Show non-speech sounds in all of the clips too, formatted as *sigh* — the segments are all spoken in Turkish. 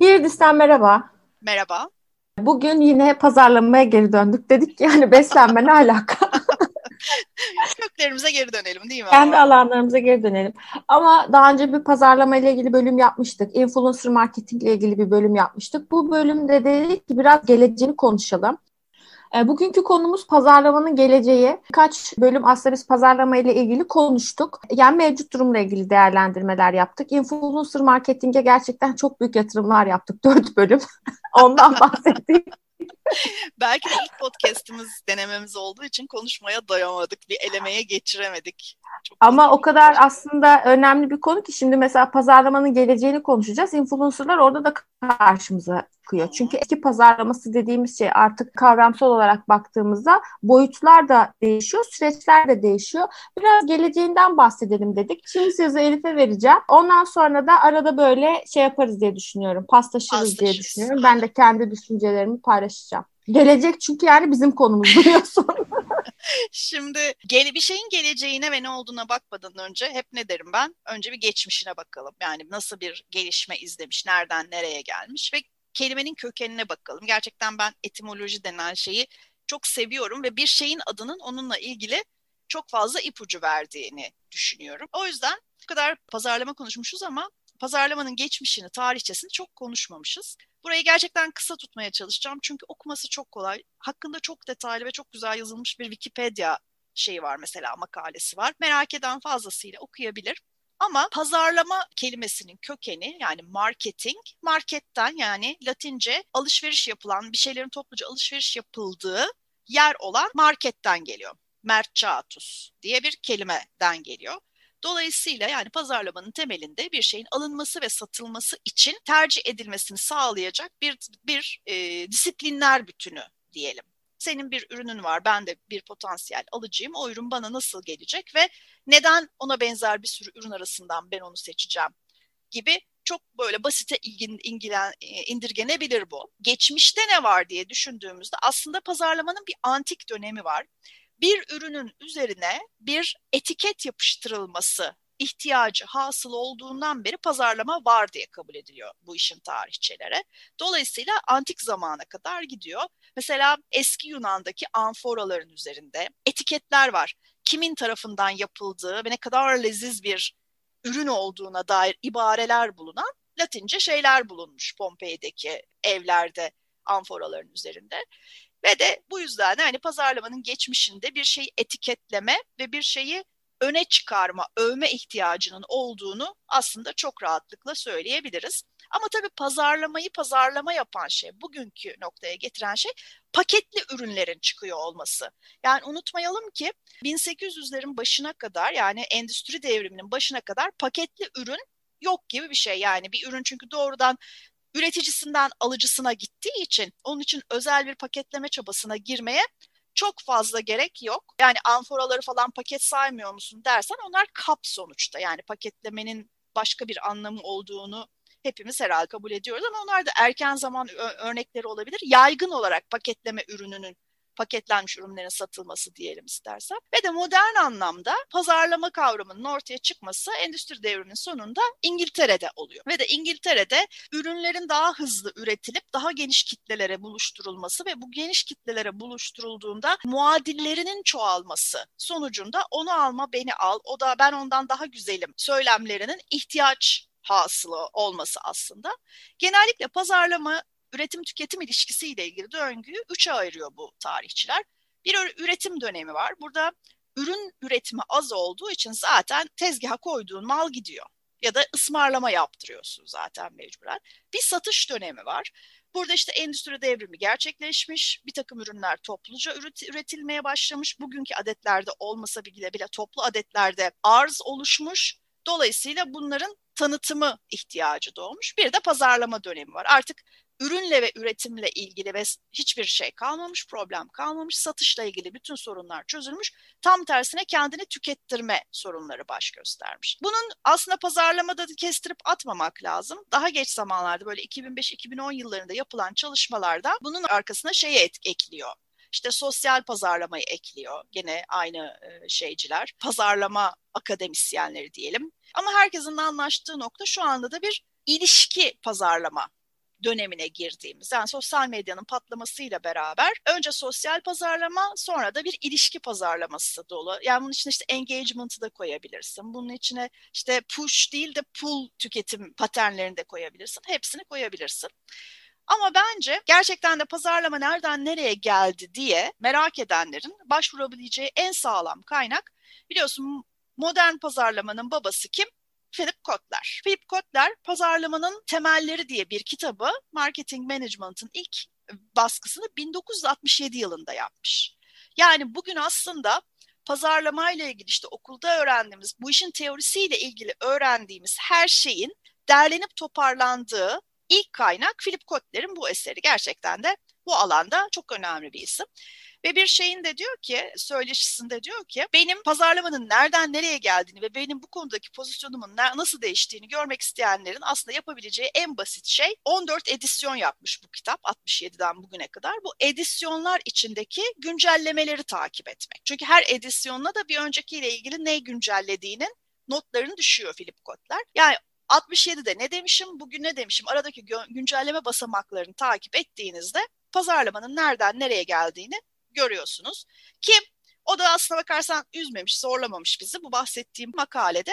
Yiğidis'ten merhaba. Merhaba. Bugün yine pazarlamaya geri döndük. Dedik ki yani beslenme ne alaka? *laughs* Köklerimize geri dönelim değil mi? Kendi alanlarımıza geri dönelim. Ama daha önce bir pazarlama ile ilgili bölüm yapmıştık. Influencer marketing ile ilgili bir bölüm yapmıştık. Bu bölümde dedik ki biraz geleceğini konuşalım. E, bugünkü konumuz pazarlamanın geleceği. Kaç bölüm aslında biz pazarlama ile ilgili konuştuk. Yani mevcut durumla ilgili değerlendirmeler yaptık. Influencer marketinge gerçekten çok büyük yatırımlar yaptık. *laughs* Dört bölüm. Ondan bahsettik. *laughs* Belki de ilk podcast'imiz denememiz olduğu için konuşmaya doyamadık. Bir elemeye geçiremedik. Çok Ama o kadar aslında önemli bir konu ki şimdi mesela pazarlamanın geleceğini konuşacağız. Influencerlar orada da karşımıza çıkıyor. Çünkü eski pazarlaması dediğimiz şey artık kavramsal olarak baktığımızda boyutlar da değişiyor, süreçler de değişiyor. Biraz geleceğinden bahsedelim dedik. Şimdi sözü Elif'e vereceğim. Ondan sonra da arada böyle şey yaparız diye düşünüyorum. Paslaşırız, Paslaşırız. diye düşünüyorum. Ben de kendi düşüncelerimi paylaşacağım. Gelecek çünkü yani bizim konumuz *laughs* biliyorsun. Şimdi gel bir şeyin geleceğine ve ne olduğuna bakmadan önce hep ne derim ben? Önce bir geçmişine bakalım. Yani nasıl bir gelişme izlemiş, nereden nereye gelmiş ve kelimenin kökenine bakalım. Gerçekten ben etimoloji denen şeyi çok seviyorum ve bir şeyin adının onunla ilgili çok fazla ipucu verdiğini düşünüyorum. O yüzden bu kadar pazarlama konuşmuşuz ama pazarlamanın geçmişini, tarihçesini çok konuşmamışız. Burayı gerçekten kısa tutmaya çalışacağım çünkü okuması çok kolay. Hakkında çok detaylı ve çok güzel yazılmış bir Wikipedia şeyi var mesela makalesi var. Merak eden fazlasıyla okuyabilir. Ama pazarlama kelimesinin kökeni yani marketing, marketten yani Latince alışveriş yapılan, bir şeylerin topluca alışveriş yapıldığı yer olan marketten geliyor. Mercatus diye bir kelimeden geliyor. Dolayısıyla yani pazarlamanın temelinde bir şeyin alınması ve satılması için tercih edilmesini sağlayacak bir bir e, disiplinler bütünü diyelim. Senin bir ürünün var, ben de bir potansiyel alıcıyım. O ürün bana nasıl gelecek ve neden ona benzer bir sürü ürün arasından ben onu seçeceğim gibi çok böyle basite ilgin, ilgilen, e, indirgenebilir bu. Geçmişte ne var diye düşündüğümüzde aslında pazarlamanın bir antik dönemi var bir ürünün üzerine bir etiket yapıştırılması ihtiyacı hasıl olduğundan beri pazarlama var diye kabul ediliyor bu işin tarihçelere. Dolayısıyla antik zamana kadar gidiyor. Mesela eski Yunan'daki amforaların üzerinde etiketler var. Kimin tarafından yapıldığı ve ne kadar leziz bir ürün olduğuna dair ibareler bulunan Latince şeyler bulunmuş Pompei'deki evlerde, amforaların üzerinde. Ve de bu yüzden de hani pazarlamanın geçmişinde bir şeyi etiketleme ve bir şeyi öne çıkarma, övme ihtiyacının olduğunu aslında çok rahatlıkla söyleyebiliriz. Ama tabii pazarlamayı pazarlama yapan şey, bugünkü noktaya getiren şey paketli ürünlerin çıkıyor olması. Yani unutmayalım ki 1800'lerin başına kadar yani endüstri devriminin başına kadar paketli ürün yok gibi bir şey. Yani bir ürün çünkü doğrudan üreticisinden alıcısına gittiği için onun için özel bir paketleme çabasına girmeye çok fazla gerek yok. Yani amforaları falan paket saymıyor musun dersen onlar kap sonuçta. Yani paketlemenin başka bir anlamı olduğunu hepimiz herhalde kabul ediyoruz ama onlar da erken zaman örnekleri olabilir. Yaygın olarak paketleme ürününün paketlenmiş ürünlerin satılması diyelim istersen. Ve de modern anlamda pazarlama kavramının ortaya çıkması endüstri devriminin sonunda İngiltere'de oluyor. Ve de İngiltere'de ürünlerin daha hızlı üretilip daha geniş kitlelere buluşturulması ve bu geniş kitlelere buluşturulduğunda muadillerinin çoğalması sonucunda onu alma beni al o da ben ondan daha güzelim söylemlerinin ihtiyaç hasılı olması aslında. Genellikle pazarlama üretim tüketim ilişkisiyle ilgili döngüyü üçe ayırıyor bu tarihçiler. Bir üretim dönemi var. Burada ürün üretimi az olduğu için zaten tezgaha koyduğun mal gidiyor. Ya da ısmarlama yaptırıyorsun zaten mecburen. Bir satış dönemi var. Burada işte endüstri devrimi gerçekleşmiş, bir takım ürünler topluca üretilmeye başlamış. Bugünkü adetlerde olmasa bile bile toplu adetlerde arz oluşmuş. Dolayısıyla bunların tanıtımı ihtiyacı doğmuş. Bir de pazarlama dönemi var. Artık ürünle ve üretimle ilgili ve hiçbir şey kalmamış, problem kalmamış, satışla ilgili bütün sorunlar çözülmüş. Tam tersine kendini tükettirme sorunları baş göstermiş. Bunun aslında pazarlamada kestirip atmamak lazım. Daha geç zamanlarda böyle 2005-2010 yıllarında yapılan çalışmalarda bunun arkasına şeyi et, ekliyor. İşte sosyal pazarlamayı ekliyor gene aynı e, şeyciler. Pazarlama akademisyenleri diyelim. Ama herkesin anlaştığı nokta şu anda da bir ilişki pazarlama dönemine girdiğimiz yani sosyal medyanın patlamasıyla beraber önce sosyal pazarlama sonra da bir ilişki pazarlaması dolu. Yani bunun içine işte engagement'ı da koyabilirsin. Bunun içine işte push değil de pull tüketim paternlerini de koyabilirsin. Hepsini koyabilirsin. Ama bence gerçekten de pazarlama nereden nereye geldi diye merak edenlerin başvurabileceği en sağlam kaynak biliyorsun modern pazarlamanın babası kim? Philip Kotler. Philip Kotler Pazarlamanın Temelleri diye bir kitabı Marketing Management'ın ilk baskısını 1967 yılında yapmış. Yani bugün aslında pazarlamayla ilgili işte okulda öğrendiğimiz, bu işin teorisiyle ilgili öğrendiğimiz her şeyin derlenip toparlandığı ilk kaynak Philip Kotler'in bu eseri. Gerçekten de bu alanda çok önemli bir isim. Ve bir şeyin de diyor ki, söyleşisinde diyor ki benim pazarlamanın nereden nereye geldiğini ve benim bu konudaki pozisyonumun nasıl değiştiğini görmek isteyenlerin aslında yapabileceği en basit şey 14 edisyon yapmış bu kitap 67'den bugüne kadar. Bu edisyonlar içindeki güncellemeleri takip etmek. Çünkü her edisyonla da bir öncekiyle ilgili ne güncellediğinin notlarını düşüyor Philip Kotler. Yani 67'de ne demişim, bugün ne demişim aradaki güncelleme basamaklarını takip ettiğinizde pazarlamanın nereden nereye geldiğini görüyorsunuz. Ki o da aslına bakarsan üzmemiş, zorlamamış bizi bu bahsettiğim makalede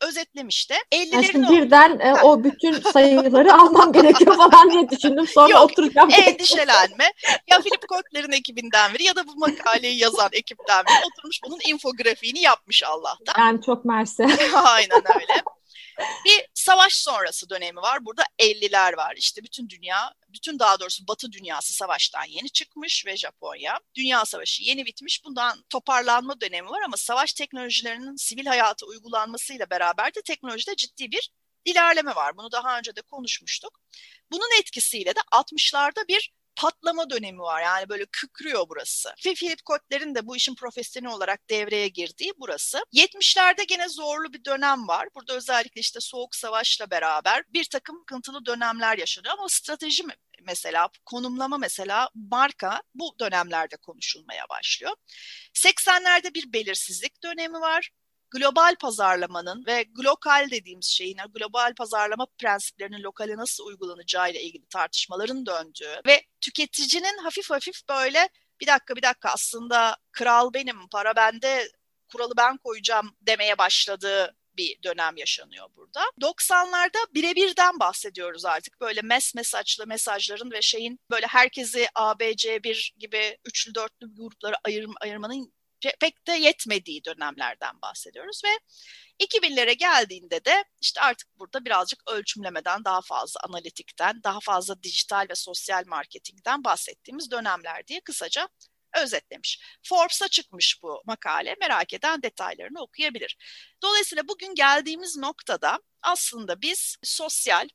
özetlemiş de. 50'lerin yani birden e, o bütün sayıları almam gerekiyor falan diye düşündüm. Sonra Yok, oturacağım. endişelenme. ya Philip Kotler'in ekibinden biri ya da bu makaleyi yazan ekipten biri oturmuş bunun infografiğini yapmış Allah'tan. Yani çok mersi. *laughs* Aynen öyle. Bir savaş sonrası dönemi var. Burada 50'ler var. İşte bütün dünya, bütün daha doğrusu Batı dünyası savaştan yeni çıkmış ve Japonya. Dünya Savaşı yeni bitmiş. Bundan toparlanma dönemi var ama savaş teknolojilerinin sivil hayata uygulanmasıyla beraber de teknolojide ciddi bir ilerleme var. Bunu daha önce de konuşmuştuk. Bunun etkisiyle de 60'larda bir patlama dönemi var. Yani böyle kıkrıyor burası. Philip Kotler'in de bu işin profesyonel olarak devreye girdiği burası. 70'lerde gene zorlu bir dönem var. Burada özellikle işte Soğuk Savaş'la beraber bir takım sıkıntılı dönemler yaşanıyor ama strateji mesela, konumlama mesela, marka bu dönemlerde konuşulmaya başlıyor. 80'lerde bir belirsizlik dönemi var global pazarlamanın ve global dediğimiz şeyin, global pazarlama prensiplerinin lokale nasıl uygulanacağı ile ilgili tartışmaların döndüğü ve tüketicinin hafif hafif böyle bir dakika bir dakika aslında kral benim, para bende, kuralı ben koyacağım demeye başladığı bir dönem yaşanıyor burada. 90'larda birebirden bahsediyoruz artık. Böyle mes mesajlı mesajların ve şeyin böyle herkesi A, B, C, 1 gibi üçlü dörtlü gruplara ayır, ayırmanın pek de yetmediği dönemlerden bahsediyoruz ve 2000'lere geldiğinde de işte artık burada birazcık ölçümlemeden daha fazla analitikten, daha fazla dijital ve sosyal marketingden bahsettiğimiz dönemler diye kısaca özetlemiş. Forbes'a çıkmış bu makale. Merak eden detaylarını okuyabilir. Dolayısıyla bugün geldiğimiz noktada aslında biz sosyal,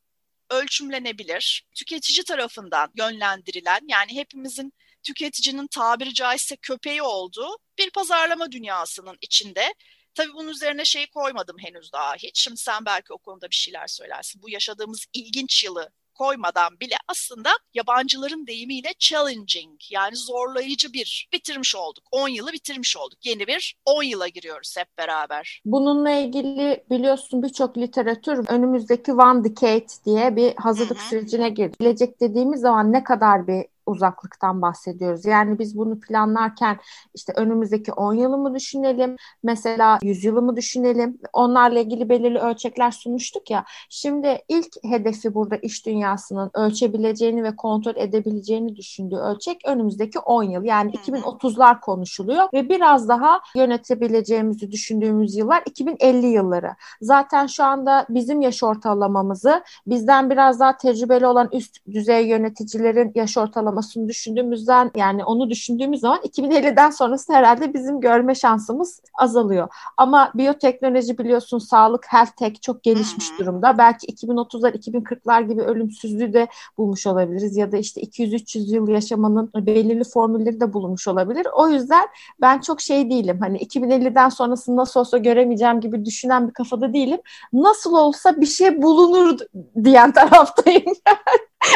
ölçümlenebilir, tüketici tarafından yönlendirilen yani hepimizin tüketicinin tabiri caizse köpeği olduğu bir pazarlama dünyasının içinde. Tabii bunun üzerine şey koymadım henüz daha hiç. Şimdi sen belki o konuda bir şeyler söylersin. Bu yaşadığımız ilginç yılı koymadan bile aslında yabancıların deyimiyle challenging yani zorlayıcı bir bitirmiş olduk. 10 yılı bitirmiş olduk. Yeni bir 10 yıla giriyoruz hep beraber. Bununla ilgili biliyorsun birçok literatür önümüzdeki one decade diye bir hazırlık Hı-hı. sürecine girdi. Gelecek dediğimiz zaman ne kadar bir uzaklıktan bahsediyoruz. Yani biz bunu planlarken işte önümüzdeki 10 yılı mı düşünelim, mesela 100 yılı mı düşünelim? Onlarla ilgili belirli ölçekler sunmuştuk ya. Şimdi ilk hedefi burada iş dünyasının ölçebileceğini ve kontrol edebileceğini düşündüğü ölçek önümüzdeki 10 yıl. Yani 2030'lar konuşuluyor ve biraz daha yönetebileceğimizi düşündüğümüz yıllar 2050 yılları. Zaten şu anda bizim yaş ortalamamızı bizden biraz daha tecrübeli olan üst düzey yöneticilerin yaş ortalaması ortalamasını düşündüğümüzden yani onu düşündüğümüz zaman 2050'den sonrası herhalde bizim görme şansımız azalıyor. Ama biyoteknoloji biliyorsun sağlık, health tech çok gelişmiş durumda. Belki 2030'lar, 2040'lar gibi ölümsüzlüğü de bulmuş olabiliriz ya da işte 200-300 yıl yaşamanın belirli formülleri de bulunmuş olabilir. O yüzden ben çok şey değilim. Hani 2050'den sonrasını nasıl olsa göremeyeceğim gibi düşünen bir kafada değilim. Nasıl olsa bir şey bulunur diyen taraftayım.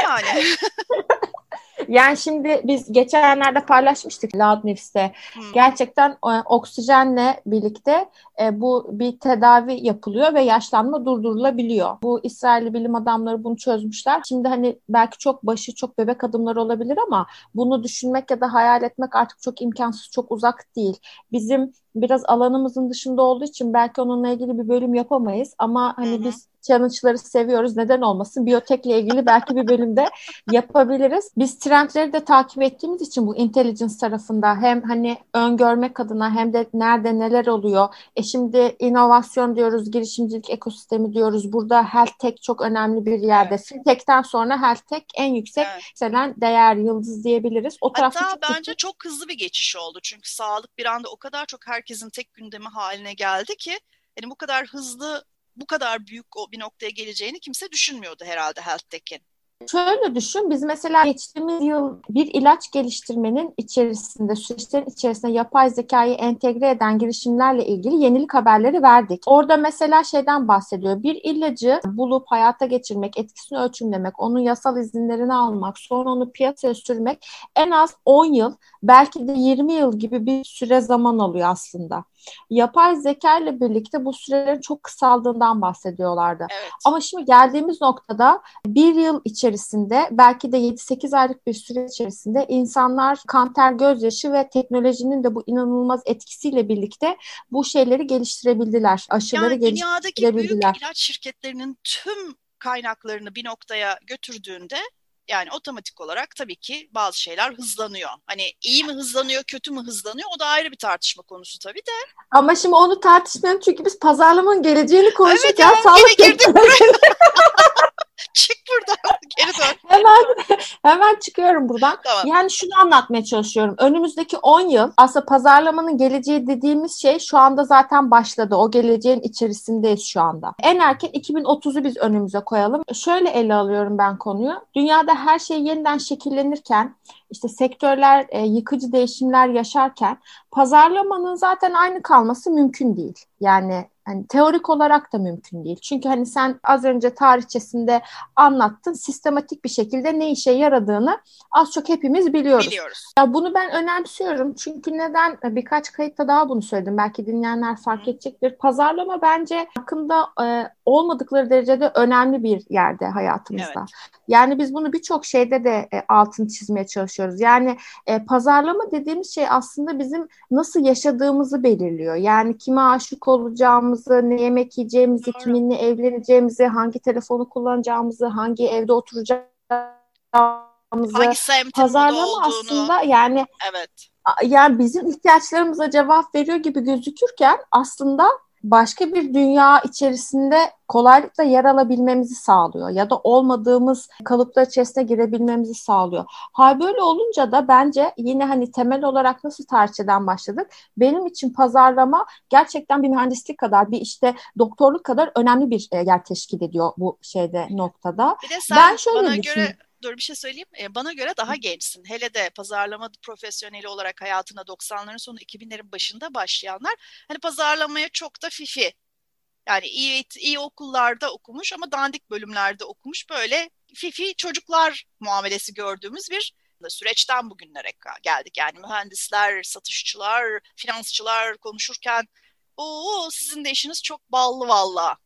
Yani. *laughs* Yani şimdi biz geçenlerde paylaşmıştık Loud News'te. Hmm. Gerçekten e, oksijenle birlikte e, bu bir tedavi yapılıyor ve yaşlanma durdurulabiliyor. Bu İsrailli bilim adamları bunu çözmüşler. Şimdi hani belki çok başı çok bebek adımları olabilir ama bunu düşünmek ya da hayal etmek artık çok imkansız, çok uzak değil. Bizim biraz alanımızın dışında olduğu için belki onunla ilgili bir bölüm yapamayız ama hani Hı-hı. biz challenge'ları seviyoruz. Neden olmasın? Biyotekle ilgili belki bir bölümde *laughs* yapabiliriz. Biz trendleri de takip ettiğimiz için bu intelligence tarafında hem hani öngörmek adına hem de nerede neler oluyor. E şimdi inovasyon diyoruz, girişimcilik ekosistemi diyoruz. Burada health tech çok önemli bir yerde. Evet. Fintech'ten sonra health tech en yüksek evet. yükselen değer yıldız diyebiliriz. O Hatta çok bence çok hızlı bir geçiş oldu. Çünkü sağlık bir anda o kadar çok herkesin tek gündemi haline geldi ki yani bu kadar hızlı bu kadar büyük bir noktaya geleceğini kimse düşünmüyordu herhalde HealthTech'in. Şöyle düşün, biz mesela geçtiğimiz yıl bir ilaç geliştirmenin içerisinde, süreçlerin içerisinde yapay zekayı entegre eden girişimlerle ilgili yenilik haberleri verdik. Orada mesela şeyden bahsediyor. Bir ilacı bulup hayata geçirmek, etkisini ölçümlemek, onun yasal izinlerini almak, sonra onu piyasaya sürmek en az 10 yıl, belki de 20 yıl gibi bir süre zaman alıyor aslında. Yapay zeka ile birlikte bu sürelerin çok kısaldığından bahsediyorlardı. Evet. Ama şimdi geldiğimiz noktada bir yıl içerisinde belki de 7-8 aylık bir süre içerisinde insanlar kanter, gözyaşı ve teknolojinin de bu inanılmaz etkisiyle birlikte bu şeyleri geliştirebildiler. Aşıları yani geliştirebildiler. dünyadaki büyük ilaç şirketlerinin tüm kaynaklarını bir noktaya götürdüğünde yani otomatik olarak tabii ki bazı şeyler hızlanıyor. Hani iyi mi hızlanıyor, kötü mü hızlanıyor o da ayrı bir tartışma konusu tabii de. Ama şimdi onu tartışmayalım çünkü biz pazarlamanın geleceğini konuşurken evet ya, sağlık girdik *laughs* *laughs* *laughs* Çık buradan. *laughs* Geri dön. hemen hemen çıkıyorum buradan. Tamam. Yani şunu anlatmaya çalışıyorum. Önümüzdeki 10 yıl aslında pazarlamanın geleceği dediğimiz şey şu anda zaten başladı. O geleceğin içerisindeyiz şu anda. En erken 2030'u biz önümüze koyalım. Şöyle ele alıyorum ben konuyu. Dünyada her şey yeniden şekillenirken işte sektörler e, yıkıcı değişimler yaşarken pazarlamanın zaten aynı kalması mümkün değil. Yani hani teorik olarak da mümkün değil. Çünkü hani sen az önce tarihçesinde anlattın. Sistematik bir şekilde ne işe yaradığını az çok hepimiz biliyoruz. Biliyoruz. Ya bunu ben önemsiyorum. Çünkü neden? Birkaç kayıtta daha bunu söyledim. Belki dinleyenler fark edecektir. Pazarlama bence hakkında e, olmadıkları derecede önemli bir yerde hayatımızda. Evet. Yani biz bunu birçok şeyde de e, altını çizmeye çalışıyoruz. Yani e, pazarlama dediğimiz şey aslında bizim nasıl yaşadığımızı belirliyor. Yani kime aşık olacağımızı, ne yemek yiyeceğimizi, kiminle evleneceğimizi, hangi telefonu kullanacağımızı, hangi evde oturacağımızı hangi pazarlama aslında yani evet. yani bizim ihtiyaçlarımıza cevap veriyor gibi gözükürken aslında başka bir dünya içerisinde kolaylıkla yer alabilmemizi sağlıyor ya da olmadığımız kalıplar içerisine girebilmemizi sağlıyor. Hal böyle olunca da bence yine hani temel olarak nasıl tarihçeden başladık? Benim için pazarlama gerçekten bir mühendislik kadar bir işte doktorluk kadar önemli bir e, yer teşkil ediyor bu şeyde noktada. Bir de sen ben şöyle bana göre dur bir şey söyleyeyim. E, bana göre daha gençsin. Hele de pazarlama profesyoneli olarak hayatına 90'ların sonu 2000'lerin başında başlayanlar hani pazarlamaya çok da fifi. Yani iyi, iyi okullarda okumuş ama dandik bölümlerde okumuş böyle fifi çocuklar muamelesi gördüğümüz bir süreçten bugünlere geldik. Yani mühendisler, satışçılar, finansçılar konuşurken o sizin de işiniz çok ballı valla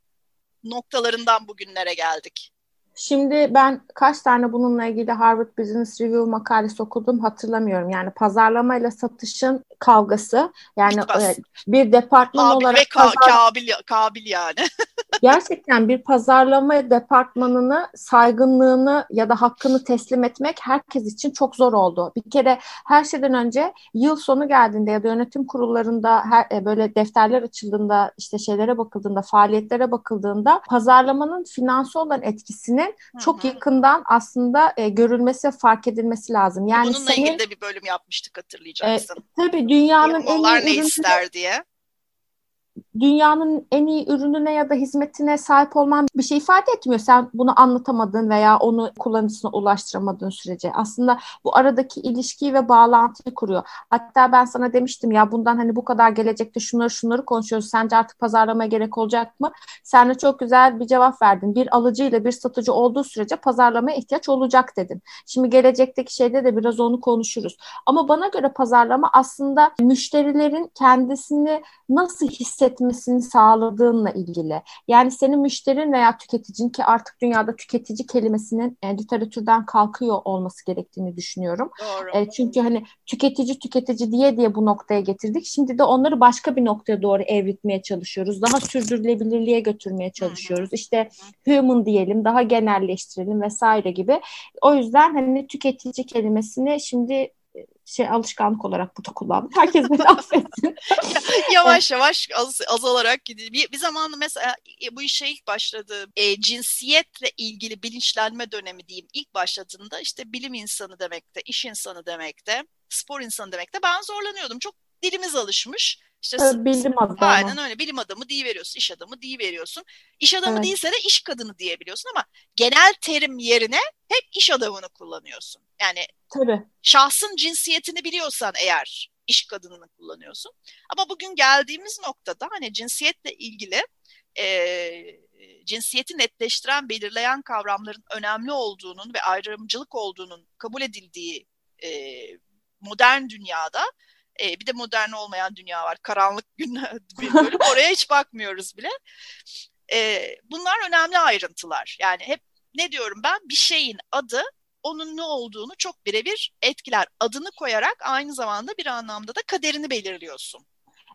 noktalarından bugünlere geldik. Şimdi ben kaç tane bununla ilgili Harvard Business Review makalesi okudum hatırlamıyorum. Yani pazarlama ile satışın kavgası. Yani e, bir departman kabil olarak ve ka- pazar... kabil kabil yani. *laughs* gerçekten bir pazarlama departmanını saygınlığını ya da hakkını teslim etmek herkes için çok zor oldu. Bir kere her şeyden önce yıl sonu geldiğinde ya da yönetim kurullarında her, e, böyle defterler açıldığında işte şeylere bakıldığında faaliyetlere bakıldığında pazarlamanın finansı olan etkisinin çok yakından aslında e, görülmesi fark edilmesi lazım. Yani Bununla senin, ilgili de bir bölüm yapmıştık hatırlayacaksın. E, tabii dünyanın en iyi ne ister diye dünyanın en iyi ürününe ya da hizmetine sahip olman bir şey ifade etmiyor. Sen bunu anlatamadın veya onu kullanıcısına ulaştıramadığın sürece. Aslında bu aradaki ilişkiyi ve bağlantıyı kuruyor. Hatta ben sana demiştim ya bundan hani bu kadar gelecekte şunları şunları konuşuyoruz. Sence artık pazarlamaya gerek olacak mı? Sen de çok güzel bir cevap verdin. Bir alıcı ile bir satıcı olduğu sürece pazarlamaya ihtiyaç olacak dedin. Şimdi gelecekteki şeyde de biraz onu konuşuruz. Ama bana göre pazarlama aslında müşterilerin kendisini nasıl hissetmesini sağladığınla ilgili. Yani senin müşterin veya tüketicin ki artık dünyada tüketici kelimesinin e, literatürden kalkıyor olması gerektiğini düşünüyorum. Doğru. E, çünkü hani tüketici tüketici diye diye bu noktaya getirdik. Şimdi de onları başka bir noktaya doğru evritmeye çalışıyoruz. Daha sürdürülebilirliğe götürmeye çalışıyoruz. İşte human diyelim, daha genelleştirelim vesaire gibi. O yüzden hani tüketici kelimesini şimdi şey alışkanlık olarak burada kullandım. Herkes beni *laughs* affetsin. *laughs* yavaş yavaş az, azalarak gidiyor. Bir, bir zaman mesela e, bu işe ilk başladı. E, cinsiyetle ilgili bilinçlenme dönemi diyeyim. ilk başladığında işte bilim insanı demekte, iş insanı demekte, spor insanı demekte ben zorlanıyordum. Çok dilimiz alışmış. İşte bilim adamı. Aynen öyle. Bilim adamı diye veriyorsun, iş adamı diye veriyorsun. İş adamı evet. değilse de iş kadını diyebiliyorsun ama genel terim yerine hep iş adamını kullanıyorsun. Yani Tabii. şahsın cinsiyetini biliyorsan eğer iş kadınını kullanıyorsun. Ama bugün geldiğimiz noktada hani cinsiyetle ilgili e, cinsiyeti netleştiren, belirleyen kavramların önemli olduğunun ve ayrımcılık olduğunun kabul edildiği e, modern dünyada e, bir de modern olmayan dünya var. Karanlık *laughs* gün bölüm. Oraya hiç bakmıyoruz bile. E, bunlar önemli ayrıntılar. Yani hep ne diyorum ben? Bir şeyin adı onun ne olduğunu çok birebir etkiler. Adını koyarak aynı zamanda bir anlamda da kaderini belirliyorsun.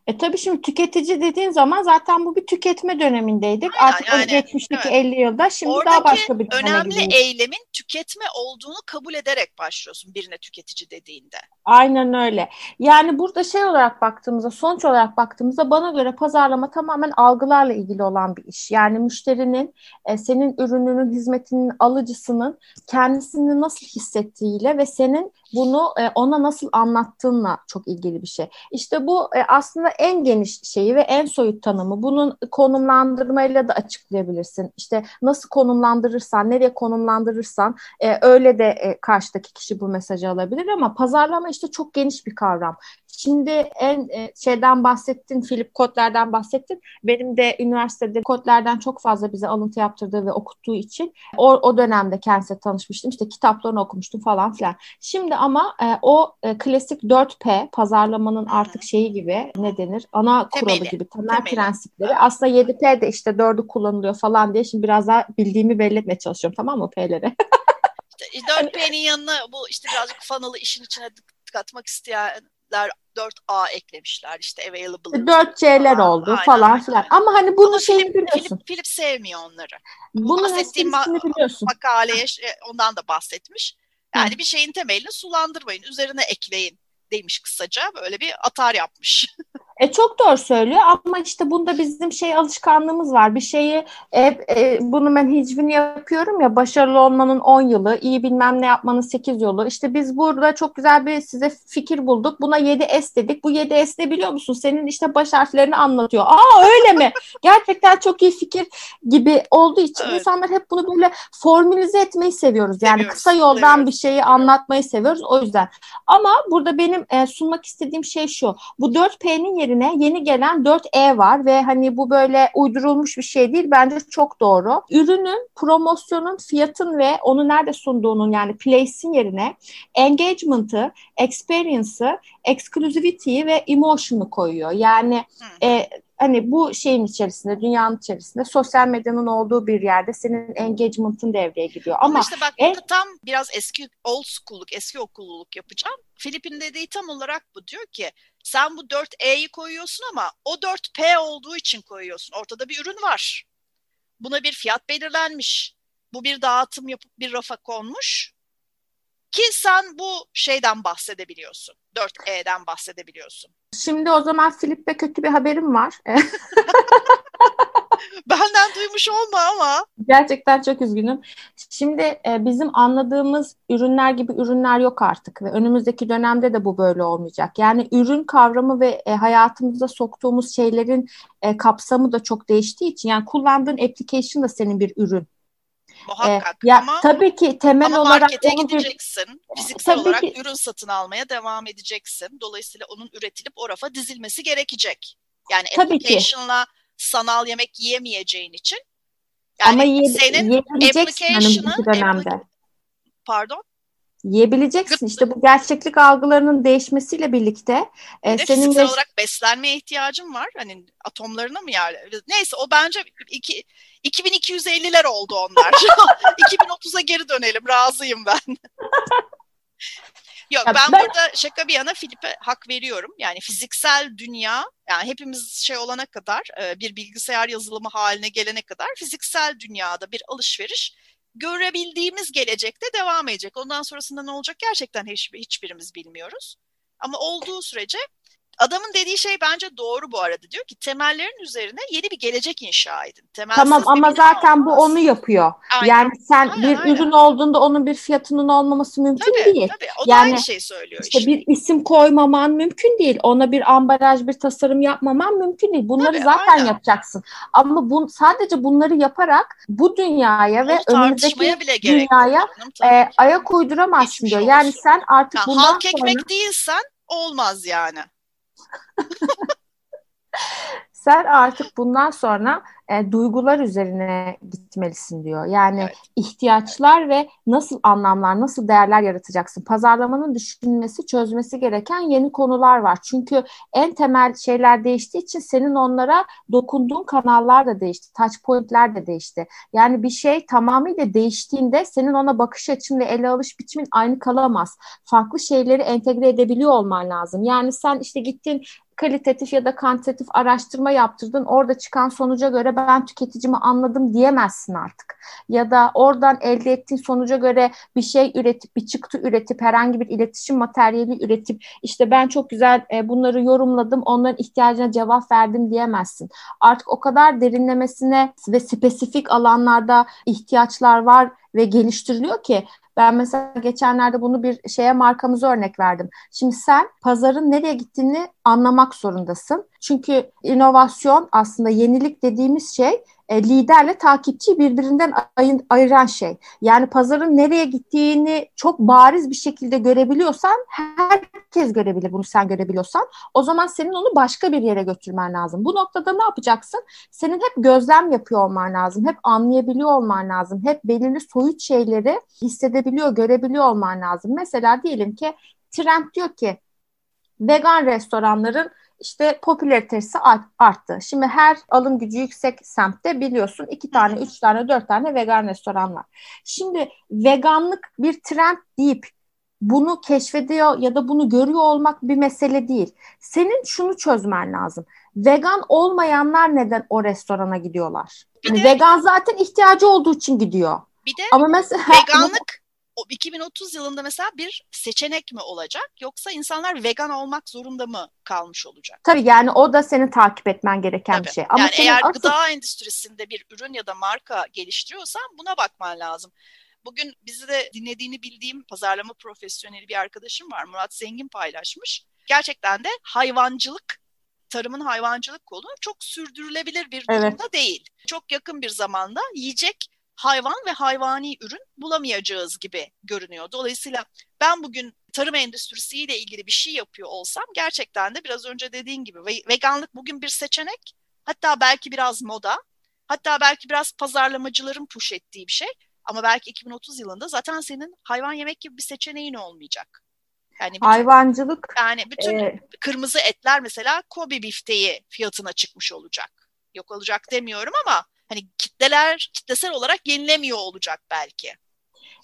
E tabii şimdi tüketici dediğin zaman zaten bu bir tüketme dönemindeydik. Aynen, Artık yani, geçmişteki evet. 50 yılda şimdi Oradaki daha başka bir döneme önemli gidiyoruz. eylemin tüketme olduğunu kabul ederek başlıyorsun birine tüketici dediğinde. Aynen öyle. Yani burada şey olarak baktığımızda, sonuç olarak baktığımızda bana göre pazarlama tamamen algılarla ilgili olan bir iş. Yani müşterinin e, senin ürününün, hizmetinin alıcısının kendisini nasıl hissettiğiyle ve senin bunu e, ona nasıl anlattığınla çok ilgili bir şey. İşte bu e, aslında en geniş şeyi ve en soyut tanımı. Bunun konumlandırmayla da açıklayabilirsin. İşte nasıl konumlandırırsan, nereye konumlandırırsan e, öyle de e, karşıdaki kişi bu mesajı alabilir ama pazarlama işte çok geniş bir kavram. Şimdi en e, şeyden bahsettin, Philip Kotler'den bahsettin. Benim de üniversitede Kotler'den çok fazla bize alıntı yaptırdığı ve okuttuğu için o, o dönemde kendisiyle tanışmıştım. İşte kitaplarını okumuştum falan filan. Şimdi ama e, o e, klasik 4P pazarlamanın artık şeyi gibi ne denir? Ana kuralı Temeli. gibi temel Temeli. prensipleri. Aslında 7P de işte 4'ü kullanılıyor falan diye şimdi biraz daha bildiğimi belli etmeye çalışıyorum tamam mı P'leri? *laughs* işte 4P'nin yanına bu işte birazcık funnel'ı işin içine katmak isteyenler 4A eklemişler işte available. 4C'ler oldu aynen, falan filan. Ama hani bunu şeyini Philip, biliyorsun. Philip, Philip sevmiyor onları. Bunun bahsettiğim ma- biliyorsun. makaleye ondan da bahsetmiş. Yani Hı. bir şeyin temelini sulandırmayın, üzerine ekleyin demiş kısaca. Böyle bir atar yapmış. *laughs* E çok doğru söylüyor ama işte bunda bizim şey alışkanlığımız var. Bir şeyi e, e, bunu ben hicvini yapıyorum ya başarılı olmanın 10 yılı, iyi bilmem ne yapmanın 8 yolu. İşte biz burada çok güzel bir size fikir bulduk. Buna 7S dedik. Bu 7S ne biliyor musun? Senin işte baş harflerini anlatıyor. Aa öyle mi? *laughs* Gerçekten çok iyi fikir gibi olduğu için evet. insanlar hep bunu böyle formülize etmeyi seviyoruz. Yani seviyoruz, kısa yoldan seviyoruz. bir şeyi anlatmayı seviyoruz. O yüzden. Ama burada benim e, sunmak istediğim şey şu. Bu 4P'nin yerine yeni gelen 4E var ve hani bu böyle uydurulmuş bir şey değil. Bence çok doğru. Ürünün, promosyonun, fiyatın ve onu nerede sunduğunun yani place'in yerine engagement'ı, experience'ı, exclusivity'yi ve emotion'u koyuyor. Yani e, hani bu şeyin içerisinde, dünyanın içerisinde sosyal medyanın olduğu bir yerde senin engagement'ın devreye giriyor. Ama, Ama işte bak en... tam biraz eski old school'luk, eski okulluluk yapacağım. Filip'in dediği tam olarak bu diyor ki sen bu 4E'yi koyuyorsun ama o 4P olduğu için koyuyorsun. Ortada bir ürün var. Buna bir fiyat belirlenmiş. Bu bir dağıtım yapıp bir rafa konmuş. Ki sen bu şeyden bahsedebiliyorsun. 4E'den bahsedebiliyorsun. Şimdi o zaman Filip'e kötü bir haberim var. *laughs* Benden duymuş olma ama. Gerçekten çok üzgünüm. Şimdi e, bizim anladığımız ürünler gibi ürünler yok artık ve önümüzdeki dönemde de bu böyle olmayacak. Yani ürün kavramı ve e, hayatımıza soktuğumuz şeylerin e, kapsamı da çok değiştiği için yani kullandığın application da senin bir ürün. Muhakkak e, ya, ama tabii ki temel ama olarak markete onu bir gideceksin. Fiziksel Tabii olarak ki. ürün satın almaya devam edeceksin. Dolayısıyla onun üretilip o rafa dizilmesi gerekecek. Yani Tabii ki. application'la sanal yemek yiyemeyeceğin için yani ama yiye, senin yiyebileceksin önümüzdeki application'ı dönemde. pardon Yiyebileceksin. İşte bu gerçeklik algılarının değişmesiyle birlikte e, de senin yaş- olarak beslenmeye ihtiyacım var. Hani atomlarına mı yer? Neyse o bence iki, 2250'ler oldu onlar. *laughs* 2030'a geri dönelim. Razıyım ben. Yok Ya ben, ben- burada şaka bir yana Filip'e hak veriyorum. Yani fiziksel dünya yani hepimiz şey olana kadar e, bir bilgisayar yazılımı haline gelene kadar fiziksel dünyada bir alışveriş görebildiğimiz gelecekte devam edecek. Ondan sonrasında ne olacak gerçekten hiç, hiçbirimiz bilmiyoruz. Ama olduğu sürece adamın dediği şey bence doğru bu arada. Diyor ki temellerin üzerine yeni bir gelecek inşa edin. Temelsiz Tamam ama zaten bu olmaz. onu yapıyor. Aynen. Yani sen Aynen, bir aynen. ürün olduğunda onun bir fiyatının olmaması mümkün Tabii, değil. tabii. O da Yani aynı şey söylüyor İşte işte. bir isim koymaman mümkün değil. Ona bir ambalaj, bir tasarım yapmaman mümkün değil. Bunları Tabii, zaten aynen. yapacaksın. Ama bu, sadece bunları yaparak bu dünyaya ve Onu önümüzdeki tartışmaya bile dünyaya e, ayak uyduramazsın Geçmiş diyor. Yani olsun. sen artık Ya bundan halk sonra ekmek değilsen olmaz yani. Sen artık bundan sonra e, duygular üzerine gitmelisin diyor. Yani Evet. ihtiyaçlar ve nasıl anlamlar, nasıl değerler yaratacaksın. Pazarlamanın düşünmesi, çözmesi gereken yeni konular var. Çünkü en temel şeyler değiştiği için senin onlara dokunduğun kanallar da değişti. Touch point'ler de değişti. Yani bir şey tamamıyla değiştiğinde senin ona bakış açın ve ele alış biçimin aynı kalamaz. Farklı şeyleri entegre edebiliyor olman lazım. Yani sen işte gittin kalitatif ya da kantitatif araştırma yaptırdın. Orada çıkan sonuca göre ben tüketicimi anladım diyemezsin artık. Ya da oradan elde ettiğin sonuca göre bir şey üretip, bir çıktı üretip, herhangi bir iletişim materyali üretip, işte ben çok güzel e, bunları yorumladım, onların ihtiyacına cevap verdim diyemezsin. Artık o kadar derinlemesine ve spesifik alanlarda ihtiyaçlar var ve geliştiriliyor ki ben mesela geçenlerde bunu bir şeye markamıza örnek verdim. Şimdi sen pazarın nereye gittiğini anlamak zorundasın. Çünkü inovasyon aslında yenilik dediğimiz şey e, liderle takipçiyi birbirinden ayın, ayıran şey. Yani pazarın nereye gittiğini çok bariz bir şekilde görebiliyorsan herkes görebilir bunu sen görebiliyorsan. O zaman senin onu başka bir yere götürmen lazım. Bu noktada ne yapacaksın? Senin hep gözlem yapıyor olman lazım. Hep anlayabiliyor olman lazım. Hep belirli soyut şeyleri hissedebiliyor, görebiliyor olman lazım. Mesela diyelim ki trend diyor ki vegan restoranların işte popülaritesi arttı. Şimdi her alım gücü yüksek semtte biliyorsun iki tane, üç tane, dört tane vegan restoran var. Şimdi veganlık bir trend deyip bunu keşfediyor ya da bunu görüyor olmak bir mesele değil. Senin şunu çözmen lazım. Vegan olmayanlar neden o restorana gidiyorlar? Yani de, vegan zaten ihtiyacı olduğu için gidiyor. Bir de Ama mesela *laughs* veganlık 2030 yılında mesela bir seçenek mi olacak yoksa insanlar vegan olmak zorunda mı kalmış olacak? Tabii yani o da seni takip etmen gereken Tabii. bir şey. Ama yani eğer asıl... gıda endüstrisinde bir ürün ya da marka geliştiriyorsan buna bakman lazım. Bugün bizi de dinlediğini bildiğim pazarlama profesyoneli bir arkadaşım var. Murat Zengin paylaşmış. Gerçekten de hayvancılık, tarımın hayvancılık kolu çok sürdürülebilir bir durumda evet. değil. Çok yakın bir zamanda yiyecek hayvan ve hayvani ürün bulamayacağız gibi görünüyor. Dolayısıyla ben bugün tarım endüstrisiyle ilgili bir şey yapıyor olsam gerçekten de biraz önce dediğin gibi veganlık bugün bir seçenek. Hatta belki biraz moda. Hatta belki biraz pazarlamacıların push ettiği bir şey. Ama belki 2030 yılında zaten senin hayvan yemek gibi bir seçeneğin olmayacak. Yani bütün, hayvancılık yani bütün e... kırmızı etler mesela Kobe bifteği fiyatına çıkmış olacak. Yok olacak demiyorum ama hani kitleler kitlesel olarak yenilemiyor olacak belki.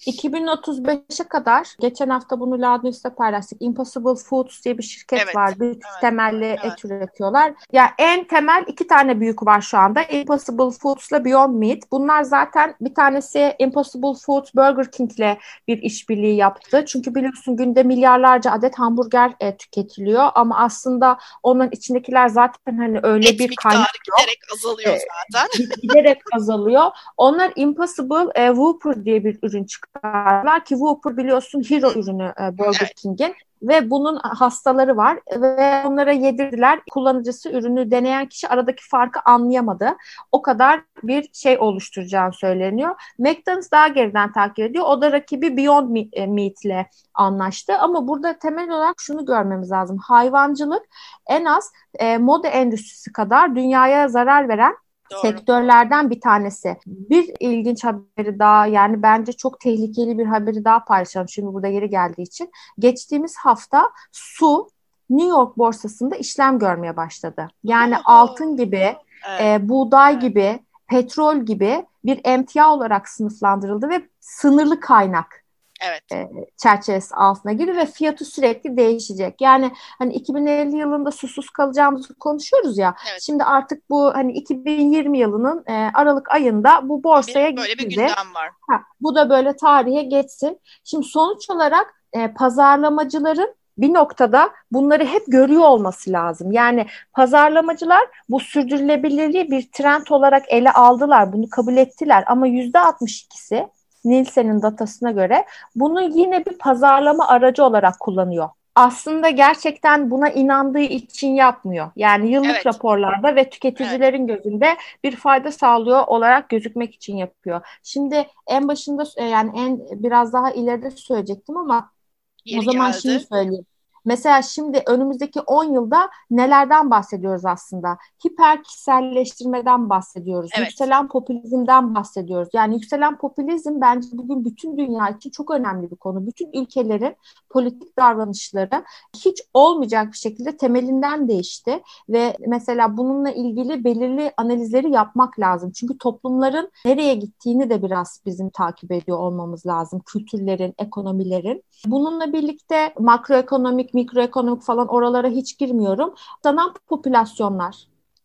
2035'e kadar geçen hafta bunu Loudnews'ta paylaştık. Impossible Foods diye bir şirket Evet, var. Bir evet, temelli evet. et üretiyorlar. Ya en temel iki tane büyük var şu anda. Impossible Foods'la Beyond Meat. Bunlar zaten bir tanesi Impossible Foods Burger King'le bir işbirliği yaptı. Çünkü biliyorsun günde milyarlarca adet hamburger e, tüketiliyor ama aslında onun içindekiler zaten hani öyle Et bir kaynak giderek azalıyor Evet. zaten. *laughs* giderek azalıyor. Onlar Impossible e, Whopper diye bir ürün çıkardılar ki Whopper biliyorsun hero ürünü e, Burger. King'in ve bunun hastaları var ve onlara yedirdiler. Kullanıcısı ürünü deneyen kişi aradaki farkı anlayamadı. O kadar bir şey oluşturacağını söyleniyor. McDonald's daha geriden takip ediyor. O da rakibi Beyond e, Meat'le anlaştı. Ama burada temel olarak şunu görmemiz lazım. Hayvancılık en az e, moda endüstrisi kadar dünyaya zarar veren Doğru. sektörlerden bir tanesi. Bir ilginç haberi daha yani bence çok tehlikeli bir haberi daha paylaşalım şimdi burada yeri geldiği için. Geçtiğimiz hafta su New York borsasında işlem görmeye başladı. Yani Oho. altın gibi, Evet. e, buğday Evet. gibi, petrol gibi bir emtia olarak sınıflandırıldı ve sınırlı kaynak evet. çerçevesi altına giriyor ve fiyatı sürekli değişecek. Yani hani 2050 yılında susuz kalacağımızı konuşuyoruz ya. Evet. Şimdi artık bu hani 2020 yılının e, Aralık ayında bu borsaya Bir, böyle bir girdi. gündem var. Ha, bu da böyle tarihe geçsin. Şimdi sonuç olarak e, pazarlamacıların bir noktada bunları hep görüyor olması lazım. Yani pazarlamacılar bu sürdürülebilirliği bir trend olarak ele aldılar. Bunu kabul ettiler ama %62'si Nielsen'in datasına göre bunu yine bir pazarlama aracı olarak kullanıyor. Aslında gerçekten buna inandığı için yapmıyor. Yani yıllık Evet. raporlarda ve tüketicilerin gözünde bir fayda sağlıyor olarak gözükmek için yapıyor. Şimdi en başında e, yani en biraz daha ileride söyleyecektim ama Yeri o zaman geldi. şimdi söyleyeyim. Mesela şimdi önümüzdeki 10 yılda nelerden bahsediyoruz aslında? Hiper kişiselleştirmeden bahsediyoruz. Evet. Yükselen popülizmden bahsediyoruz. Yani yükselen popülizm bence bugün bütün dünya için çok önemli bir konu. Bütün ülkelerin politik davranışları hiç olmayacak bir şekilde temelinden değişti ve mesela bununla ilgili belirli analizleri yapmak lazım. Çünkü toplumların nereye gittiğini de biraz bizim takip ediyor olmamız lazım. Kültürlerin, ekonomilerin. Bununla birlikte makroekonomik, mikroekonomik falan oralara hiç girmiyorum. Sanan popülasyonlar.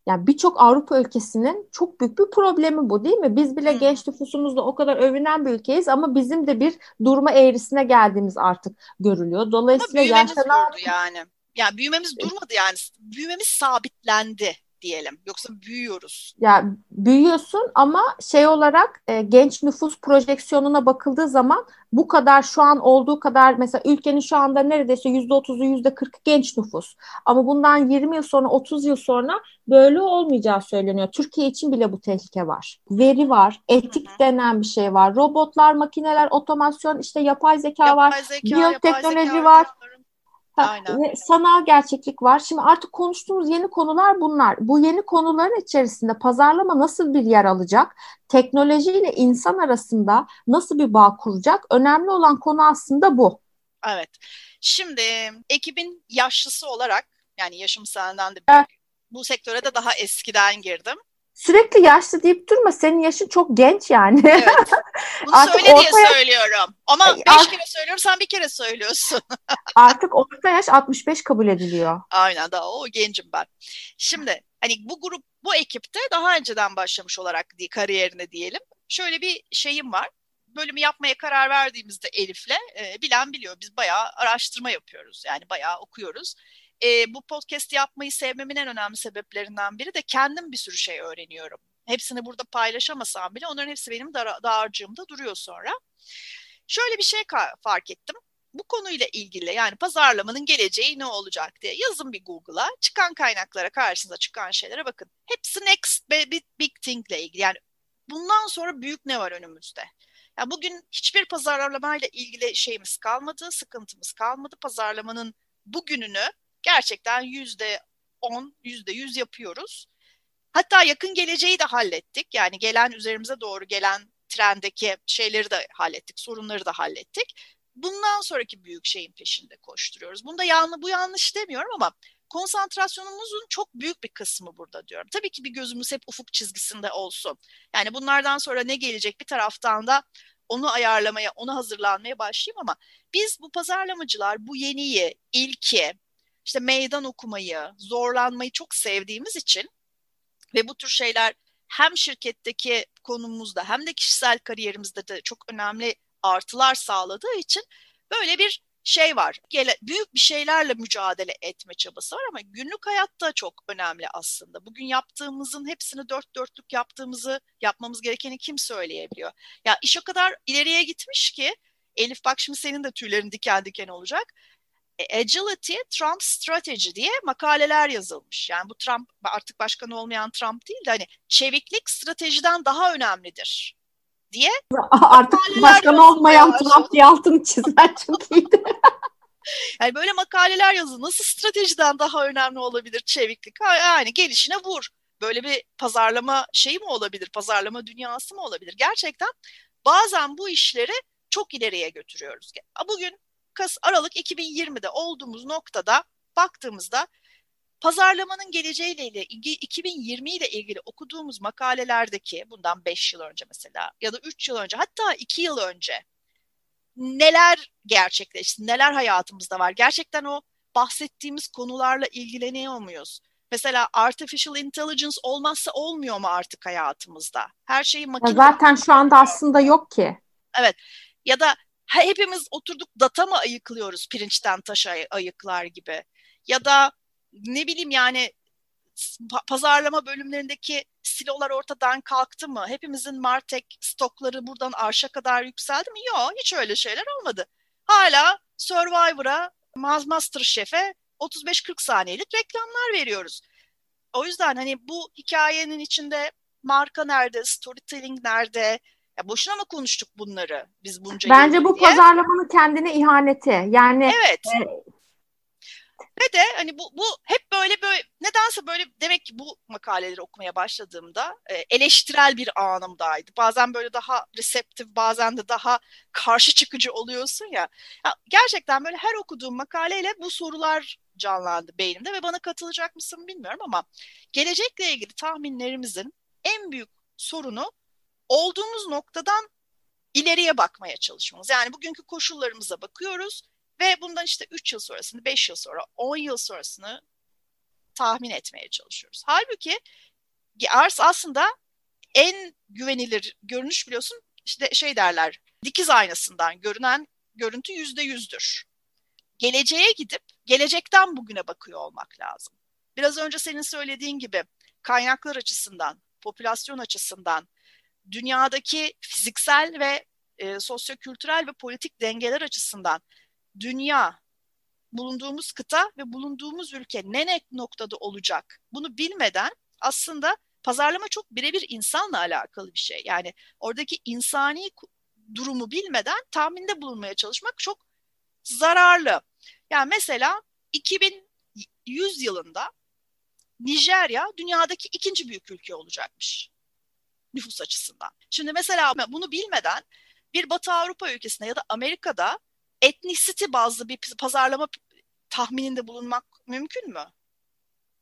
Yani birçok Avrupa ülkesinin çok büyük bir problemi bu değil mi? Biz bile genç nüfusumuzla o kadar övünen bir ülkeyiz ama bizim de bir durma eğrisine geldiğimiz artık görülüyor. Dolayısıyla yaşanan yani. Yani büyümemiz durmadı yani. Büyümemiz sabitlendi diyelim. Yoksa büyüyoruz. ya büyüyorsun ama şey olarak e, genç nüfus projeksiyonuna bakıldığı zaman bu kadar şu an olduğu kadar mesela ülkenin şu anda neredeyse yüzde otuzu yüzde kırkı genç nüfus. Ama bundan 20 yıl sonra 30 yıl sonra böyle olmayacağı söyleniyor. Türkiye için bile bu tehlike var. Veri var, etik Hı hı. denen bir şey var. Robotlar, makineler, otomasyon, işte yapay zeka var. Yapay zeka, biyoteknoloji yapay zeka var. ürünlerin- Ha, Aynen. ve sanal gerçeklik var. Şimdi artık konuştuğumuz yeni konular bunlar. Bu yeni konuların içerisinde pazarlama nasıl bir yer alacak? Teknolojiyle insan arasında nasıl bir bağ kuracak? Önemli olan konu aslında bu. Evet. Şimdi ekibin yaşlısı olarak yani yaşım senden de Evet. büyük. Bu sektöre de daha eskiden girdim. Sürekli yaşlı deyip durma. Senin yaşın çok genç yani. Evet. *laughs* Bunu Artık söyle diye ortaya- söylüyorum. Ama Ay, beş ar- kere söylüyorum sen bir kere söylüyorsun. *laughs* Artık orta yaş 65 kabul ediliyor. Aynen daha o gencim ben. Şimdi hani bu grup bu ekipte daha önceden başlamış olarak di- kariyerine diyelim. Şöyle bir şeyim var. Bölümü yapmaya karar verdiğimizde Elif'le e, bilen biliyor. Biz bayağı araştırma yapıyoruz. Yani bayağı okuyoruz. E, bu podcast yapmayı sevmemin en önemli sebeplerinden biri de kendim bir sürü şey öğreniyorum. Hepsini burada paylaşamasam bile onların hepsi benim dar- dağarcığımda duruyor sonra. Şöyle bir şey fark ettim bu konuyla ilgili yani pazarlamanın geleceği ne olacak diye yazın bir Google'a çıkan kaynaklara karşınıza çıkan şeylere bakın. Hepsi next big, big thing ile ilgili yani bundan sonra büyük ne var önümüzde? Yani bugün hiçbir pazarlamayla ilgili şeyimiz kalmadı, sıkıntımız kalmadı. Pazarlamanın bugününü gerçekten yüzde on, yüzde yüz yapıyoruz. Hatta yakın geleceği de hallettik. Yani gelen üzerimize doğru gelen trendeki şeyleri de hallettik, sorunları da hallettik bundan sonraki büyük şeyin peşinde koşturuyoruz. Bunda yanlış, bu yanlış demiyorum ama konsantrasyonumuzun çok büyük bir kısmı burada diyorum. Tabii ki bir gözümüz hep ufuk çizgisinde olsun. Yani bunlardan sonra ne gelecek bir taraftan da onu ayarlamaya, onu hazırlanmaya başlayayım ama biz bu pazarlamacılar bu yeniyi, ilki, işte meydan okumayı, zorlanmayı çok sevdiğimiz için ve bu tür şeyler hem şirketteki konumumuzda hem de kişisel kariyerimizde de çok önemli artılar sağladığı için böyle bir şey var. Gele, büyük bir şeylerle mücadele etme çabası var ama günlük hayatta çok önemli aslında. Bugün yaptığımızın hepsini dört dörtlük yaptığımızı yapmamız gerekeni kim söyleyebiliyor? Ya iş o kadar ileriye gitmiş ki Elif bak şimdi senin de tüylerin diken diken olacak. E, agility, Trump strateji diye makaleler yazılmış. Yani bu Trump artık başkan olmayan Trump değil de hani çeviklik stratejiden daha önemlidir diye. *laughs* Artık başkan olmayan Trump diye altını çizmen çok iyiydi. *laughs* yani böyle makaleler yazın. Nasıl stratejiden daha önemli olabilir çeviklik? Yani gelişine vur. Böyle bir pazarlama şeyi mi olabilir? Pazarlama dünyası mı olabilir? Gerçekten bazen bu işleri çok ileriye götürüyoruz. Bugün Kas Aralık 2020'de olduğumuz noktada baktığımızda pazarlamanın geleceğiyle ilgili 2020 ile ilgili okuduğumuz makalelerdeki bundan 5 yıl önce mesela ya da 3 yıl önce hatta 2 yıl önce neler gerçekleşti, neler hayatımızda var? Gerçekten o bahsettiğimiz konularla ilgileniyor muyuz? Mesela artificial intelligence olmazsa olmuyor mu artık hayatımızda? Her şeyi makine... Zaten şu anda aslında yok ki. Evet. Ya da hepimiz oturduk data mı ayıklıyoruz pirinçten taşa ayıklar gibi? Ya da ne bileyim yani pazarlama bölümlerindeki silolar ortadan kalktı mı? Hepimizin Martek stokları buradan arşa kadar yükseldi mi? Yok hiç öyle şeyler olmadı. Hala Survivor'a, Master Chef'e 35-40 saniyelik reklamlar veriyoruz. O yüzden hani bu hikayenin içinde marka nerede, storytelling nerede, ya boşuna mı konuştuk bunları biz bunca Bence bu diye? pazarlamanın kendine ihaneti. Yani Evet. E, ve de hani bu, bu hep böyle böyle nedense böyle demek ki bu makaleleri okumaya başladığımda e, eleştirel bir anımdaydı. Bazen böyle daha reseptif bazen de daha karşı çıkıcı oluyorsun ya. ya. Gerçekten böyle her okuduğum makaleyle bu sorular canlandı beynimde ve bana katılacak mısın bilmiyorum ama gelecekle ilgili tahminlerimizin en büyük sorunu olduğumuz noktadan ileriye bakmaya çalışmamız. Yani bugünkü koşullarımıza bakıyoruz ve bundan işte 3 yıl sonrasını, 5 yıl sonra, 10 yıl sonrasını tahmin etmeye çalışıyoruz. Halbuki arz aslında en güvenilir görünüş biliyorsun işte şey derler dikiz aynasından görünen görüntü yüzde yüzdür. Geleceğe gidip gelecekten bugüne bakıyor olmak lazım. Biraz önce senin söylediğin gibi kaynaklar açısından, popülasyon açısından, dünyadaki fiziksel ve e, sosyokültürel ve politik dengeler açısından dünya, bulunduğumuz kıta ve bulunduğumuz ülke ne noktada olacak bunu bilmeden aslında pazarlama çok birebir insanla alakalı bir şey. Yani oradaki insani durumu bilmeden tahminde bulunmaya çalışmak çok zararlı. Yani mesela 2100 yılında Nijerya dünyadaki ikinci büyük ülke olacakmış nüfus açısından. Şimdi mesela bunu bilmeden bir Batı Avrupa ülkesinde ya da Amerika'da etnisity bazlı bir pazarlama tahmininde bulunmak mümkün mü?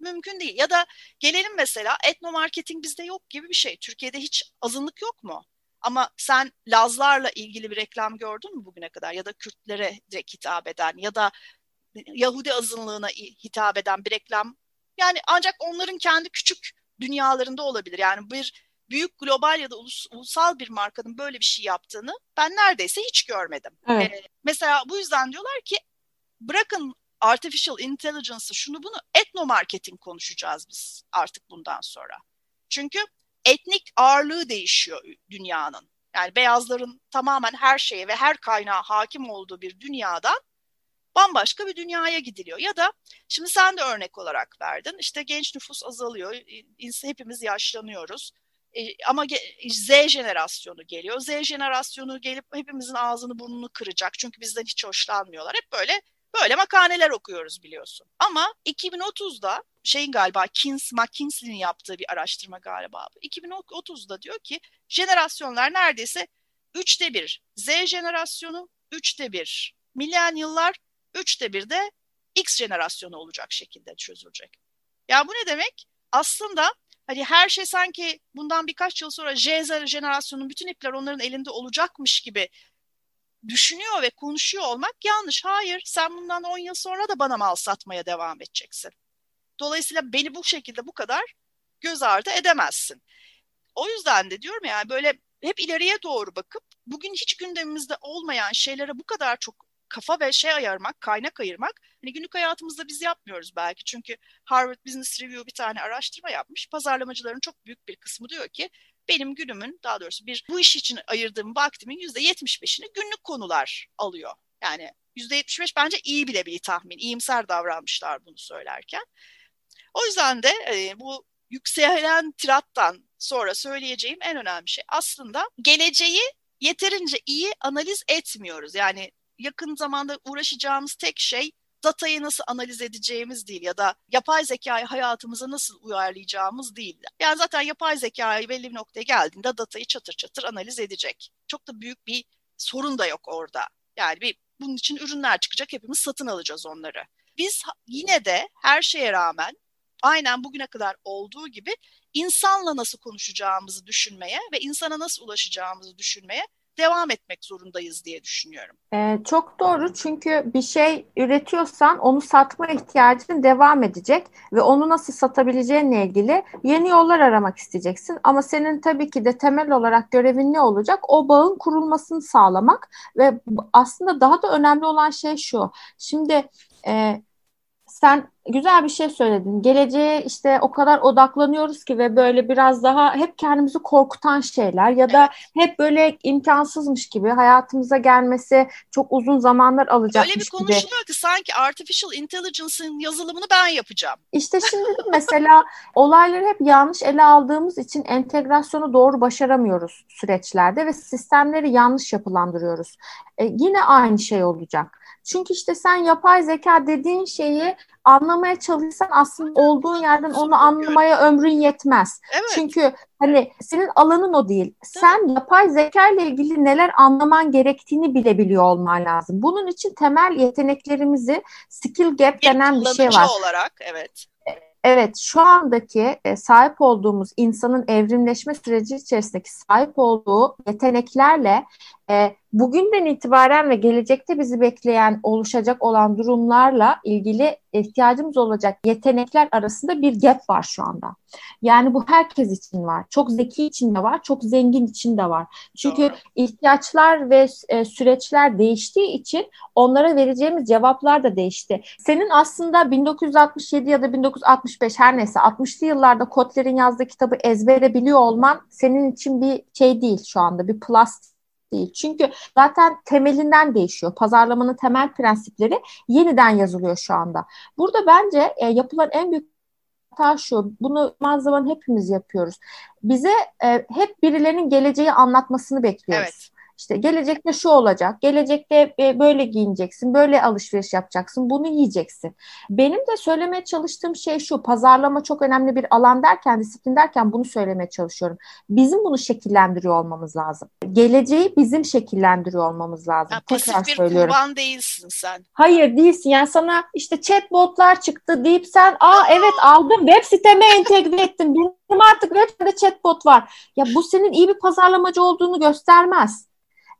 Mümkün değil. Ya da gelelim mesela etnomarketing bizde yok gibi bir şey. Türkiye'de hiç azınlık yok mu? Ama sen Lazlarla ilgili bir reklam gördün mü bugüne kadar? Ya da Kürtlere direkt hitap eden ya da Yahudi azınlığına hitap eden bir reklam. Yani ancak onların kendi küçük dünyalarında olabilir. Yani bir büyük global ya da ulus, ulusal bir markanın böyle bir şey yaptığını ben neredeyse hiç görmedim. Evet. Ee, mesela bu yüzden diyorlar ki bırakın artificial intelligence'ı şunu bunu etno marketing konuşacağız biz artık bundan sonra. Çünkü etnik ağırlığı değişiyor dünyanın. Yani beyazların tamamen her şeye ve her kaynağa hakim olduğu bir dünyadan bambaşka bir dünyaya gidiliyor. Ya da şimdi sen de örnek olarak verdin. İşte genç nüfus azalıyor. Hepimiz yaşlanıyoruz. E, ama Z jenerasyonu geliyor. Z jenerasyonu gelip hepimizin ağzını burnunu kıracak. Çünkü bizden hiç hoşlanmıyorlar. Hep böyle böyle makaleler okuyoruz biliyorsun. Ama 2030'da şeyin galiba Kins, McKinsey'nin yaptığı bir araştırma galiba. 2030'da diyor ki jenerasyonlar neredeyse üçte bir Z jenerasyonu, üçte bir milenyıllar, üçte bir de X jenerasyonu olacak şekilde çözülecek. Ya bu ne demek? Aslında Hani her şey sanki bundan birkaç yıl sonra Z jenerasyonun bütün ipler onların elinde olacakmış gibi düşünüyor ve konuşuyor olmak yanlış. Hayır, sen bundan 10 yıl sonra da bana mal satmaya devam edeceksin. Dolayısıyla beni bu şekilde bu kadar göz ardı edemezsin. O yüzden de diyorum yani böyle hep ileriye doğru bakıp bugün hiç gündemimizde olmayan şeylere bu kadar çok kafa ve şey ayırmak, kaynak ayırmak hani günlük hayatımızda biz yapmıyoruz belki. Çünkü Harvard Business Review bir tane araştırma yapmış. Pazarlamacıların çok büyük bir kısmı diyor ki benim günümün daha doğrusu bir bu iş için ayırdığım vaktimin yüzde 75'ini günlük konular alıyor. Yani yüzde 75 bence iyi bile bir tahmin. İyimser davranmışlar bunu söylerken. O yüzden de e, bu yükselen tirattan sonra söyleyeceğim en önemli şey aslında geleceği yeterince iyi analiz etmiyoruz. Yani yakın zamanda uğraşacağımız tek şey datayı nasıl analiz edeceğimiz değil ya da yapay zekayı hayatımıza nasıl uyarlayacağımız değil. Yani zaten yapay zekayı belli bir noktaya geldiğinde datayı çatır çatır analiz edecek. Çok da büyük bir sorun da yok orada. Yani bir bunun için ürünler çıkacak hepimiz satın alacağız onları. Biz yine de her şeye rağmen aynen bugüne kadar olduğu gibi insanla nasıl konuşacağımızı düşünmeye ve insana nasıl ulaşacağımızı düşünmeye devam etmek zorundayız diye düşünüyorum. Ee, çok doğru çünkü bir şey üretiyorsan onu satma ihtiyacın devam edecek ve onu nasıl satabileceğinle ilgili yeni yollar aramak isteyeceksin. Ama senin tabii ki de temel olarak görevin ne olacak? O bağın kurulmasını sağlamak ve aslında daha da önemli olan şey şu. Şimdi e, sen güzel bir şey söyledin. Geleceğe işte o kadar odaklanıyoruz ki ve böyle biraz daha hep kendimizi korkutan şeyler ya da hep böyle imkansızmış gibi hayatımıza gelmesi çok uzun zamanlar alacakmış gibi. Öyle bir konuşuluyor ki sanki artificial intelligence'ın yazılımını ben yapacağım. İşte şimdi mesela olayları hep yanlış ele aldığımız için entegrasyonu doğru başaramıyoruz süreçlerde ve sistemleri yanlış yapılandırıyoruz. E, yine aynı şey olacak. Çünkü işte sen yapay zeka dediğin şeyi anlamaya çalışsan aslında olduğun yerden onu anlamaya ömrün yetmez. Evet. Çünkü hani senin alanın o değil. Sen yapay zeka ile ilgili neler anlaman gerektiğini bile biliyor olman lazım. Bunun için temel yeteneklerimizi skill gap denen bir şey var. olarak evet. Evet, şu andaki e, sahip olduğumuz insanın evrimleşme süreci içerisindeki sahip olduğu yeteneklerle e, bugünden itibaren ve gelecekte bizi bekleyen, oluşacak olan durumlarla ilgili ihtiyacımız olacak yetenekler arasında bir gap var şu anda. Yani bu herkes için var. Çok zeki için de var, çok zengin için de var. Çünkü Doğru. ihtiyaçlar ve e, süreçler değiştiği için onlara vereceğimiz cevaplar da değişti. Senin aslında 1967 ya da 1965 her neyse 60'lı yıllarda Kotler'in yazdığı kitabı ezbere biliyor olman senin için bir şey değil şu anda, bir plus değil. Çünkü zaten temelinden değişiyor. Pazarlamanın temel prensipleri yeniden yazılıyor şu anda. Burada bence e, yapılan en büyük hata şu. Bunu zaman zaman hepimiz yapıyoruz. Bize e, hep birilerinin geleceği anlatmasını bekliyoruz. Evet. İşte gelecekte şu olacak, gelecekte e, böyle giyineceksin, böyle alışveriş yapacaksın, bunu yiyeceksin. Benim de söylemeye çalıştığım şey şu, pazarlama çok önemli bir alan derken, disiplin derken bunu söylemeye çalışıyorum. Bizim bunu şekillendiriyor olmamız lazım. Geleceği bizim şekillendiriyor olmamız lazım. Ya, Tekrar bir söylüyorum. kurban değilsin sen. Hayır değilsin. Yani sana işte chatbotlar çıktı deyip sen, aa evet aldım, web siteme entegre ettim. Benim artık web sitede chatbot var. Ya bu senin iyi bir pazarlamacı olduğunu göstermez.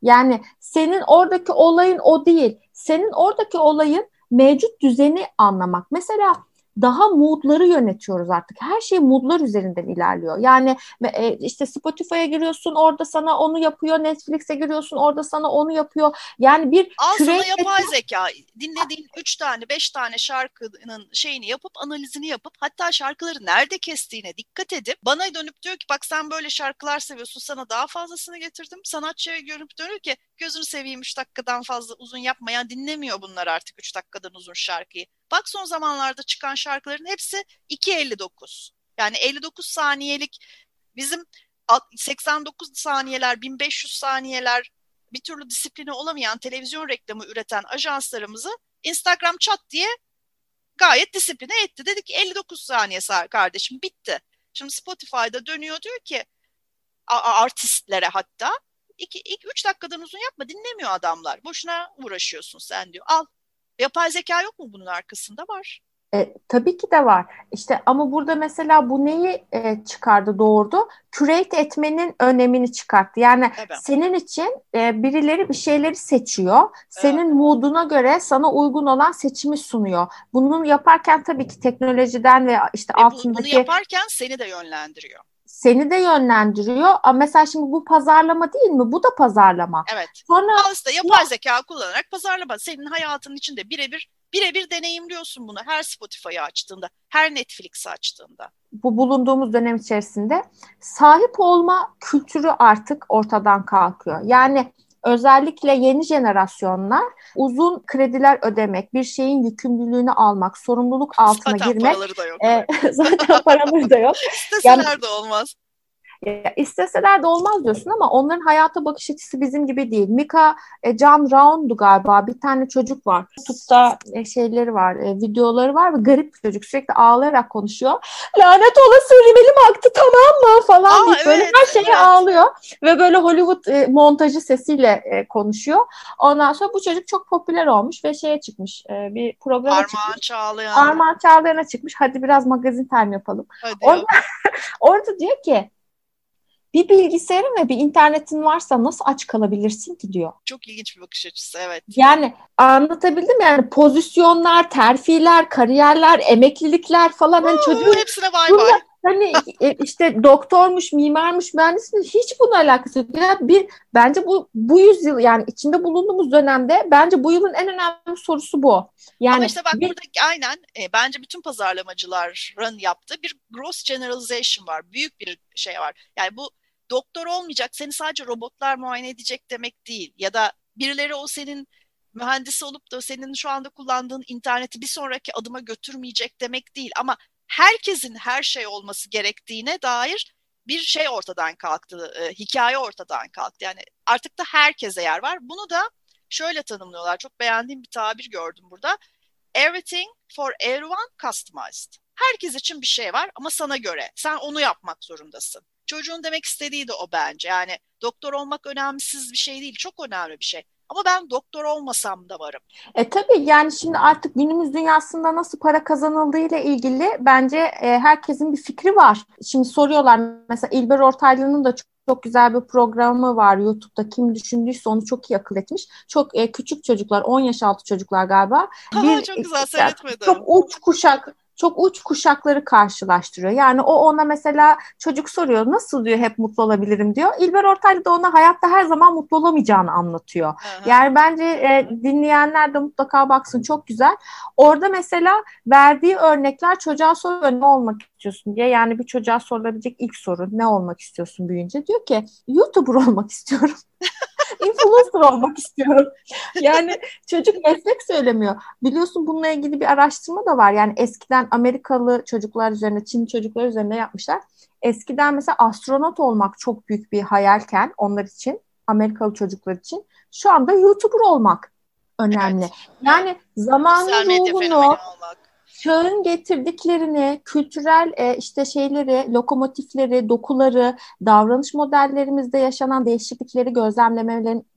Yani senin oradaki olayın o değil. Senin oradaki olayın mevcut düzeni anlamak. Mesela daha moodları yönetiyoruz artık. Her şey moodlar üzerinden ilerliyor. Yani e, işte Spotify'a giriyorsun orada sana onu yapıyor. Netflix'e giriyorsun orada sana onu yapıyor. Yani bir Al sana yapay zeka. Dinlediğin 3 tane 5 tane şarkının şeyini yapıp analizini yapıp hatta şarkıları nerede kestiğine dikkat edip bana dönüp diyor ki bak sen böyle şarkılar seviyorsun sana daha fazlasını getirdim. Sanatçıya görüp diyor ki gözünü seveyim 3 dakikadan fazla uzun yapmayan dinlemiyor bunlar artık 3 dakikadan uzun şarkıyı. Bak son zamanlarda çıkan şarkıların hepsi 2.59. Yani 59 saniyelik bizim 89 saniyeler, 1500 saniyeler bir türlü disipline olamayan televizyon reklamı üreten ajanslarımızı Instagram chat diye gayet disipline etti. Dedik ki 59 saniye kardeşim bitti. Şimdi Spotify'da dönüyor diyor ki artistlere hatta iki, iki, üç dakikadan uzun yapma dinlemiyor adamlar. Boşuna uğraşıyorsun sen diyor. Al Yapay zeka yok mu bunun arkasında? Var. E, tabii ki de var. İşte ama burada mesela bu neyi e, çıkardı doğurdu? Curate etmenin önemini çıkarttı. Yani evet. senin için e, birileri bir şeyleri seçiyor. Senin evet. mooduna göre sana uygun olan seçimi sunuyor. Bunu yaparken tabii ki teknolojiden ve işte e, altındaki... Bunu yaparken seni de yönlendiriyor seni de yönlendiriyor. Ama mesela şimdi bu pazarlama değil mi? Bu da pazarlama. Evet. Sonra aslında yapay zeka kullanarak pazarlama senin hayatının içinde birebir birebir deneyimliyorsun bunu her Spotify'ı açtığında, her Netflix'i açtığında. Bu bulunduğumuz dönem içerisinde sahip olma kültürü artık ortadan kalkıyor. Yani özellikle yeni jenerasyonlar uzun krediler ödemek, bir şeyin yükümlülüğünü almak, sorumluluk altına zaten girmek. Paraları da yok. E, *laughs* zaten paraları da yok. *laughs* İsteseler yani, de olmaz. Ya, isteseler de olmaz diyorsun ama onların hayata bakış açısı bizim gibi değil. Mika e, Can Raun'du galiba. Bir tane çocuk var. YouTube'da e, şeyleri var, e, videoları var ve garip bir çocuk. Sürekli ağlayarak konuşuyor. Lanet olası rimelim aktı tamam mı falan Aa, deyip evet, böyle her şeye evet. ağlıyor. Ve böyle Hollywood e, montajı sesiyle e, konuşuyor. Ondan sonra bu çocuk çok popüler olmuş ve şeye çıkmış. E, bir programa Armağan çıkmış. Çağlayan. Armağan Çağlayan'a çıkmış. Hadi biraz magazin time yapalım. Hadi orada, *laughs* orada diyor ki bir bilgisayarın ve bir internetin varsa nasıl aç kalabilirsin ki diyor. Çok ilginç bir bakış açısı evet. Yani anlatabildim yani pozisyonlar, terfiler, kariyerler, emeklilikler falan hani çocuğun hepsine bay bay. Hani e, işte doktormuş, mimarmış, mühendismiş hiç bununla alakası yok. Yani bir bence bu bu yüzyıl yani içinde bulunduğumuz dönemde bence bu yılın en önemli sorusu bu. Yani Ama işte bak bir, burada aynen e, bence bütün pazarlamacıların yaptığı bir gross generalization var. Büyük bir şey var. Yani bu doktor olmayacak, seni sadece robotlar muayene edecek demek değil. Ya da birileri o senin mühendisi olup da senin şu anda kullandığın interneti bir sonraki adıma götürmeyecek demek değil. Ama herkesin her şey olması gerektiğine dair bir şey ortadan kalktı, e, hikaye ortadan kalktı. Yani artık da herkese yer var. Bunu da şöyle tanımlıyorlar. Çok beğendiğim bir tabir gördüm burada. Everything for everyone customized. Herkes için bir şey var ama sana göre. Sen onu yapmak zorundasın. Çocuğun demek istediği de o bence. Yani doktor olmak önemsiz bir şey değil, çok önemli bir şey. Ama ben doktor olmasam da varım. E tabii yani şimdi artık günümüz dünyasında nasıl para kazanıldığı ile ilgili bence e, herkesin bir fikri var. Şimdi soruyorlar mesela İlber Ortaylı'nın da çok çok güzel bir programı var YouTube'da. Kim düşündüyse onu çok iyi akıl etmiş. Çok e, küçük çocuklar, 10 yaş altı çocuklar galiba. Aa, bir, çok güzel seyretmedim. Çok uç kuşak çok uç kuşakları karşılaştırıyor. Yani o ona mesela çocuk soruyor nasıl diyor hep mutlu olabilirim diyor. İlber Ortaylı da ona hayatta her zaman mutlu olamayacağını anlatıyor. Hı-hı. Yani bence e, dinleyenler de mutlaka baksın çok güzel. Orada mesela verdiği örnekler çocuğa soruyor ne olmak istiyorsun diye. Yani bir çocuğa sorulabilecek ilk soru ne olmak istiyorsun büyüyünce? Diyor ki YouTuber olmak istiyorum. *laughs* influencer olmak istiyorum. Yani çocuk meslek söylemiyor. Biliyorsun bununla ilgili bir araştırma da var. Yani eskiden Amerikalı çocuklar üzerine, Çin çocuklar üzerine yapmışlar. Eskiden mesela astronot olmak çok büyük bir hayalken onlar için, Amerikalı çocuklar için şu anda YouTuber olmak önemli. Evet. Yani zamanın ruhunu, çağın getirdiklerini, kültürel e, işte şeyleri, lokomotifleri, dokuları, davranış modellerimizde yaşanan değişiklikleri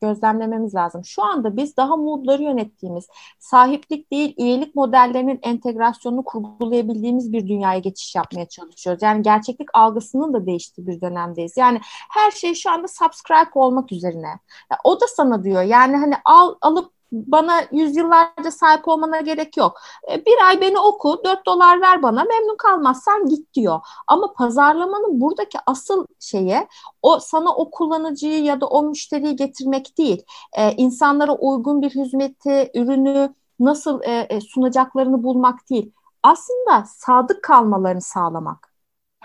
gözlemlememiz lazım. Şu anda biz daha moodları yönettiğimiz, sahiplik değil üyelik modellerinin entegrasyonunu kurgulayabildiğimiz bir dünyaya geçiş yapmaya çalışıyoruz. Yani gerçeklik algısının da değiştiği bir dönemdeyiz. Yani her şey şu anda subscribe olmak üzerine. Ya, o da sana diyor yani hani al alıp bana yüzyıllarca sahip olmana gerek yok. E, bir ay beni oku, dört dolar ver bana, memnun kalmazsan git diyor. Ama pazarlamanın buradaki asıl şeye o sana o kullanıcıyı ya da o müşteriyi getirmek değil. E, insanlara uygun bir hizmeti, ürünü nasıl e, e, sunacaklarını bulmak değil. Aslında sadık kalmalarını sağlamak.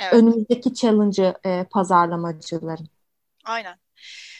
Evet. Önümüzdeki challenge'ı e, pazarlamacıların. Aynen.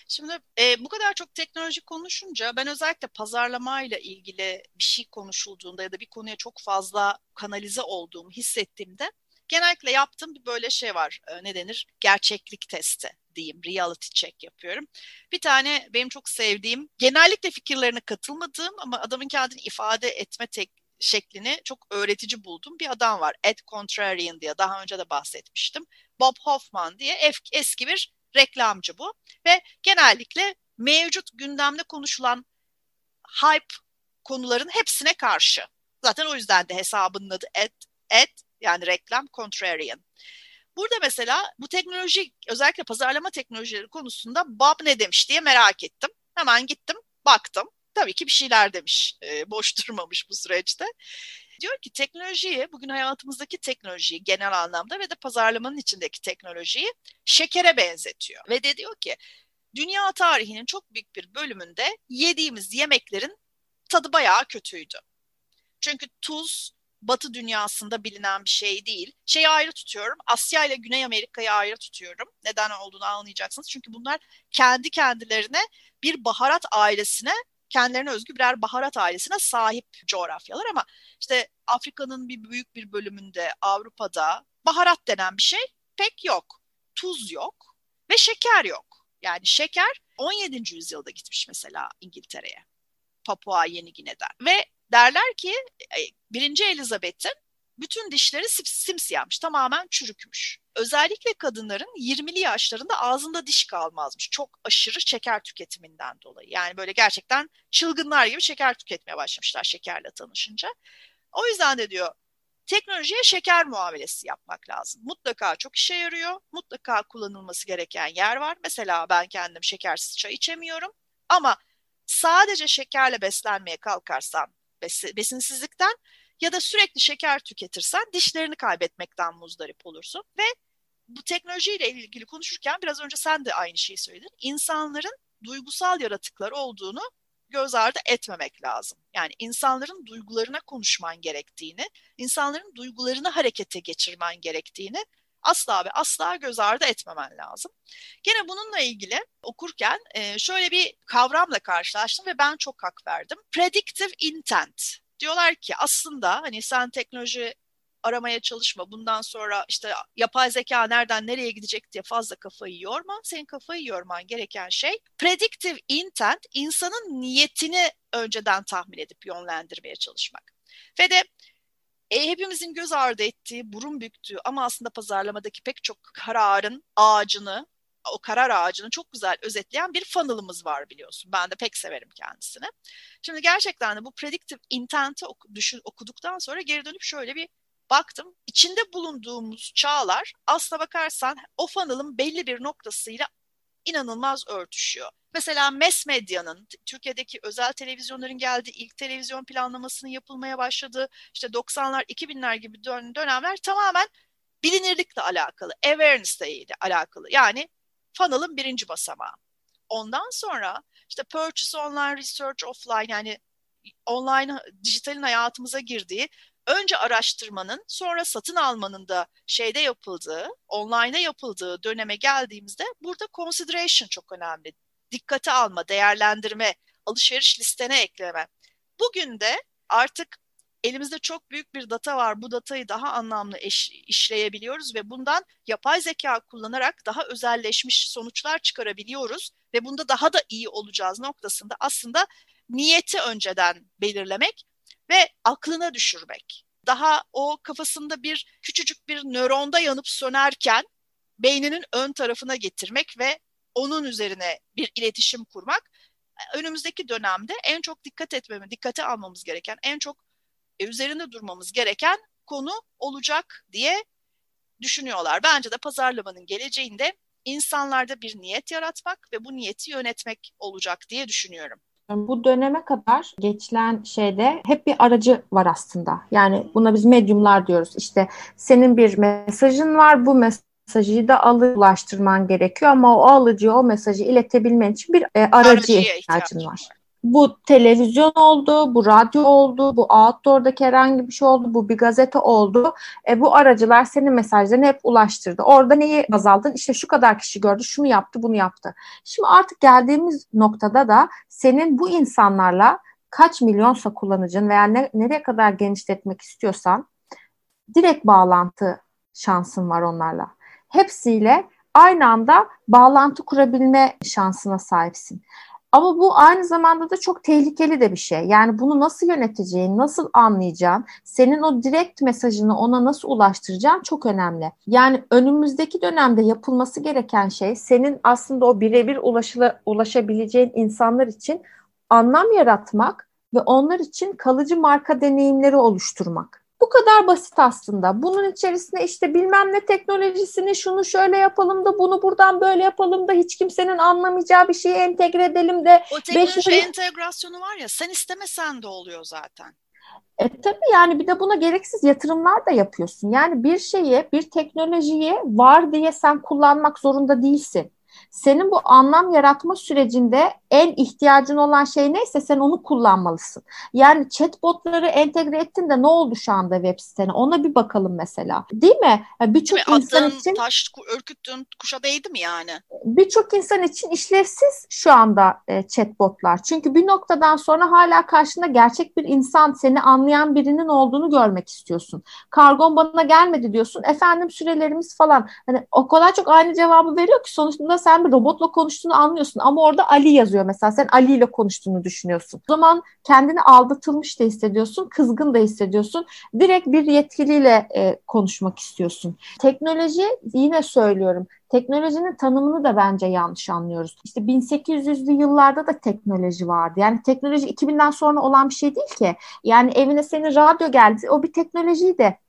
Şimdi e, bu kadar çok teknoloji konuşunca ben özellikle pazarlamayla ilgili bir şey konuşulduğunda ya da bir konuya çok fazla kanalize olduğumu hissettiğimde genellikle yaptığım bir böyle şey var. E, ne denir? Gerçeklik testi diyeyim. Reality check yapıyorum. Bir tane benim çok sevdiğim, genellikle fikirlerine katılmadığım ama adamın kendini ifade etme tek şeklini çok öğretici buldum. Bir adam var. Ed Contrarian diye daha önce de bahsetmiştim. Bob Hoffman diye eski bir reklamcı bu ve genellikle mevcut gündemde konuşulan hype konuların hepsine karşı. Zaten o yüzden de hesabının adı et, et yani reklam contrarian. Burada mesela bu teknoloji özellikle pazarlama teknolojileri konusunda Bob ne demiş diye merak ettim. Hemen gittim baktım. Tabii ki bir şeyler demiş. E, boş *laughs* durmamış bu süreçte. Diyor ki teknolojiyi, bugün hayatımızdaki teknolojiyi genel anlamda ve de pazarlamanın içindeki teknolojiyi şekere benzetiyor. Ve de diyor ki dünya tarihinin çok büyük bir bölümünde yediğimiz yemeklerin tadı bayağı kötüydü. Çünkü tuz Batı dünyasında bilinen bir şey değil. Şeyi ayrı tutuyorum. Asya ile Güney Amerika'yı ayrı tutuyorum. Neden olduğunu anlayacaksınız. Çünkü bunlar kendi kendilerine bir baharat ailesine kendilerine özgü birer baharat ailesine sahip coğrafyalar ama işte Afrika'nın bir büyük bir bölümünde Avrupa'da baharat denen bir şey pek yok. Tuz yok ve şeker yok. Yani şeker 17. yüzyılda gitmiş mesela İngiltere'ye. Papua Yeni Gine'den. Ve derler ki e, birinci Elizabeth'in bütün dişleri simsiyahmış, tamamen çürükmüş. Özellikle kadınların 20'li yaşlarında ağzında diş kalmazmış. Çok aşırı şeker tüketiminden dolayı. Yani böyle gerçekten çılgınlar gibi şeker tüketmeye başlamışlar şekerle tanışınca. O yüzden de diyor teknolojiye şeker muamelesi yapmak lazım. Mutlaka çok işe yarıyor. Mutlaka kullanılması gereken yer var. Mesela ben kendim şekersiz çay içemiyorum. Ama sadece şekerle beslenmeye kalkarsan besinsizlikten ya da sürekli şeker tüketirsen dişlerini kaybetmekten muzdarip olursun ve bu teknolojiyle ilgili konuşurken biraz önce sen de aynı şeyi söyledin. İnsanların duygusal yaratıklar olduğunu göz ardı etmemek lazım. Yani insanların duygularına konuşman gerektiğini, insanların duygularını harekete geçirmen gerektiğini asla ve asla göz ardı etmemen lazım. Gene bununla ilgili okurken şöyle bir kavramla karşılaştım ve ben çok hak verdim. Predictive intent. Diyorlar ki aslında hani sen teknoloji aramaya çalışma. Bundan sonra işte yapay zeka nereden nereye gidecek diye fazla kafayı yorma. Senin kafayı yorman gereken şey predictive intent insanın niyetini önceden tahmin edip yönlendirmeye çalışmak. Ve de e, hepimizin göz ardı ettiği, burun büktüğü ama aslında pazarlamadaki pek çok kararın ağacını, o karar ağacını çok güzel özetleyen bir funnel'ımız var biliyorsun. Ben de pek severim kendisini. Şimdi gerçekten de bu predictive intent'i oku, düşün, okuduktan sonra geri dönüp şöyle bir baktım. İçinde bulunduğumuz çağlar aslına bakarsan o funnel'ın belli bir noktasıyla inanılmaz örtüşüyor. Mesela mass medyanın, Türkiye'deki özel televizyonların geldiği ilk televizyon planlamasının yapılmaya başladığı işte 90'lar, 2000'ler gibi dön dönemler tamamen bilinirlikle alakalı, awareness'le alakalı. Yani funnel'ın birinci basamağı. Ondan sonra işte purchase online, research offline yani online, dijitalin hayatımıza girdiği önce araştırmanın sonra satın almanın da şeyde yapıldığı, online'a yapıldığı döneme geldiğimizde burada consideration çok önemli. Dikkate alma, değerlendirme, alışveriş listene ekleme. Bugün de artık elimizde çok büyük bir data var. Bu datayı daha anlamlı eş, işleyebiliyoruz ve bundan yapay zeka kullanarak daha özelleşmiş sonuçlar çıkarabiliyoruz ve bunda daha da iyi olacağız noktasında aslında niyeti önceden belirlemek ve aklına düşürmek. Daha o kafasında bir küçücük bir nöronda yanıp sönerken beyninin ön tarafına getirmek ve onun üzerine bir iletişim kurmak önümüzdeki dönemde en çok dikkat etmemiz, dikkate almamız gereken, en çok e, üzerinde durmamız gereken konu olacak diye düşünüyorlar. Bence de pazarlamanın geleceğinde insanlarda bir niyet yaratmak ve bu niyeti yönetmek olacak diye düşünüyorum. Bu döneme kadar geçilen şeyde hep bir aracı var aslında. Yani buna biz medyumlar diyoruz. İşte senin bir mesajın var. Bu mesajı da alıp ulaştırman gerekiyor ama o alıcıya o mesajı iletebilmen için bir e, aracıya ihtiyacın var. var bu televizyon oldu, bu radyo oldu, bu outdoor'daki herhangi bir şey oldu, bu bir gazete oldu. E, bu aracılar senin mesajlarını hep ulaştırdı. Orada neyi baz aldın? İşte şu kadar kişi gördü, şunu yaptı, bunu yaptı. Şimdi artık geldiğimiz noktada da senin bu insanlarla kaç milyonsa kullanıcın veya ne, nereye kadar genişletmek istiyorsan direkt bağlantı şansın var onlarla. Hepsiyle aynı anda bağlantı kurabilme şansına sahipsin. Ama bu aynı zamanda da çok tehlikeli de bir şey. Yani bunu nasıl yöneteceğin, nasıl anlayacağın, senin o direkt mesajını ona nasıl ulaştıracağın çok önemli. Yani önümüzdeki dönemde yapılması gereken şey senin aslında o birebir ulaşabileceğin insanlar için anlam yaratmak ve onlar için kalıcı marka deneyimleri oluşturmak. Bu kadar basit aslında. Bunun içerisine işte bilmem ne teknolojisini şunu şöyle yapalım da bunu buradan böyle yapalım da hiç kimsenin anlamayacağı bir şeyi entegre edelim de. O teknoloji beş... entegrasyonu var ya sen istemesen de oluyor zaten. E, tabii yani bir de buna gereksiz yatırımlar da yapıyorsun. Yani bir şeyi, bir teknolojiyi var diye sen kullanmak zorunda değilsin senin bu anlam yaratma sürecinde en ihtiyacın olan şey neyse sen onu kullanmalısın. Yani chatbotları entegre ettin de ne oldu şu anda web sitene? Ona bir bakalım mesela. Değil mi? Birçok insan için taş ürküttüğün kuşa değdi mi yani? Birçok insan için işlevsiz şu anda e, chatbotlar. Çünkü bir noktadan sonra hala karşında gerçek bir insan, seni anlayan birinin olduğunu görmek istiyorsun. Kargon bana gelmedi diyorsun. Efendim sürelerimiz falan. Hani o kadar çok aynı cevabı veriyor ki sonuçta sen robotla konuştuğunu anlıyorsun ama orada Ali yazıyor mesela sen Ali ile konuştuğunu düşünüyorsun. O zaman kendini aldatılmış da hissediyorsun, kızgın da hissediyorsun. Direkt bir yetkiliyle e, konuşmak istiyorsun. Teknoloji yine söylüyorum teknolojinin tanımını da bence yanlış anlıyoruz. İşte 1800'lü yıllarda da teknoloji vardı. Yani teknoloji 2000'den sonra olan bir şey değil ki. Yani evine senin radyo geldi. O bir teknolojiydi.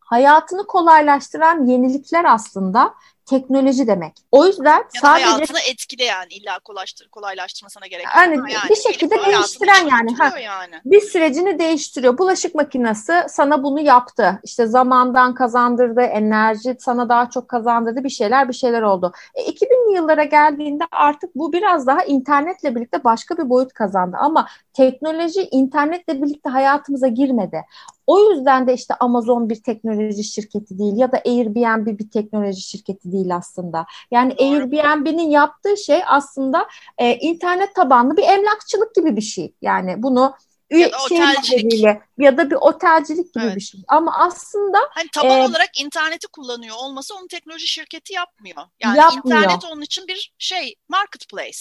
Hayatını kolaylaştıran yenilikler aslında teknoloji demek. O yüzden yani sadece hayatını etkileyen illa kolaylaştır, kolaylaştırmasına gerek yok. Yani, yani bir şekilde değiştiren yani. Ha, yani. Bir sürecini değiştiriyor. Bulaşık makinesi sana bunu yaptı. İşte zamandan kazandırdı, enerji sana daha çok kazandırdı. Bir şeyler bir şeyler oldu. E, 2000'li yıllara geldiğinde artık bu biraz daha internetle birlikte başka bir boyut kazandı. Ama teknoloji internetle birlikte hayatımıza girmedi. O yüzden de işte Amazon bir teknoloji şirketi değil ya da Airbnb bir teknoloji şirketi değil aslında. Yani. Airbnb'nin yaptığı şey aslında e, internet tabanlı bir emlakçılık gibi bir şey. Yani bunu ya da otelcilik. ya da bir otelcilik gibi evet. bir şey. Ama aslında hani taban e, olarak interneti kullanıyor olması onun teknoloji şirketi yapmıyor. Yani yapmıyor. internet onun için bir şey marketplace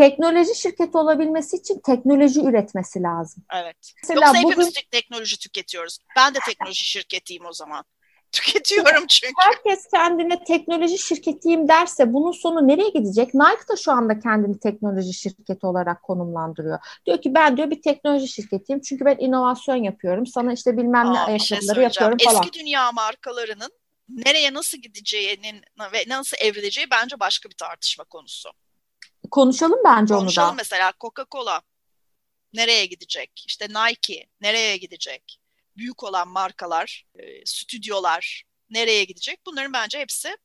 teknoloji şirketi olabilmesi için teknoloji üretmesi lazım. Evet. Mesela Yoksa bugün, hepimiz teknoloji tüketiyoruz. Ben de teknoloji şirketiyim o zaman. *laughs* Tüketiyorum çünkü. Herkes kendine teknoloji şirketiyim derse bunun sonu nereye gidecek? Nike da şu anda kendini teknoloji şirketi olarak konumlandırıyor. Diyor ki ben diyor bir teknoloji şirketiyim çünkü ben inovasyon yapıyorum. Sana işte bilmem Aa, ne ayakkabıları şey yapıyorum falan. Eski dünya markalarının nereye nasıl gideceğinin ve nasıl evrileceği bence başka bir tartışma konusu. Konuşalım bence Konuşalım onu da. Konuşalım mesela Coca-Cola nereye gidecek? İşte Nike nereye gidecek? Büyük olan markalar, e, stüdyolar nereye gidecek? Bunların bence hepsi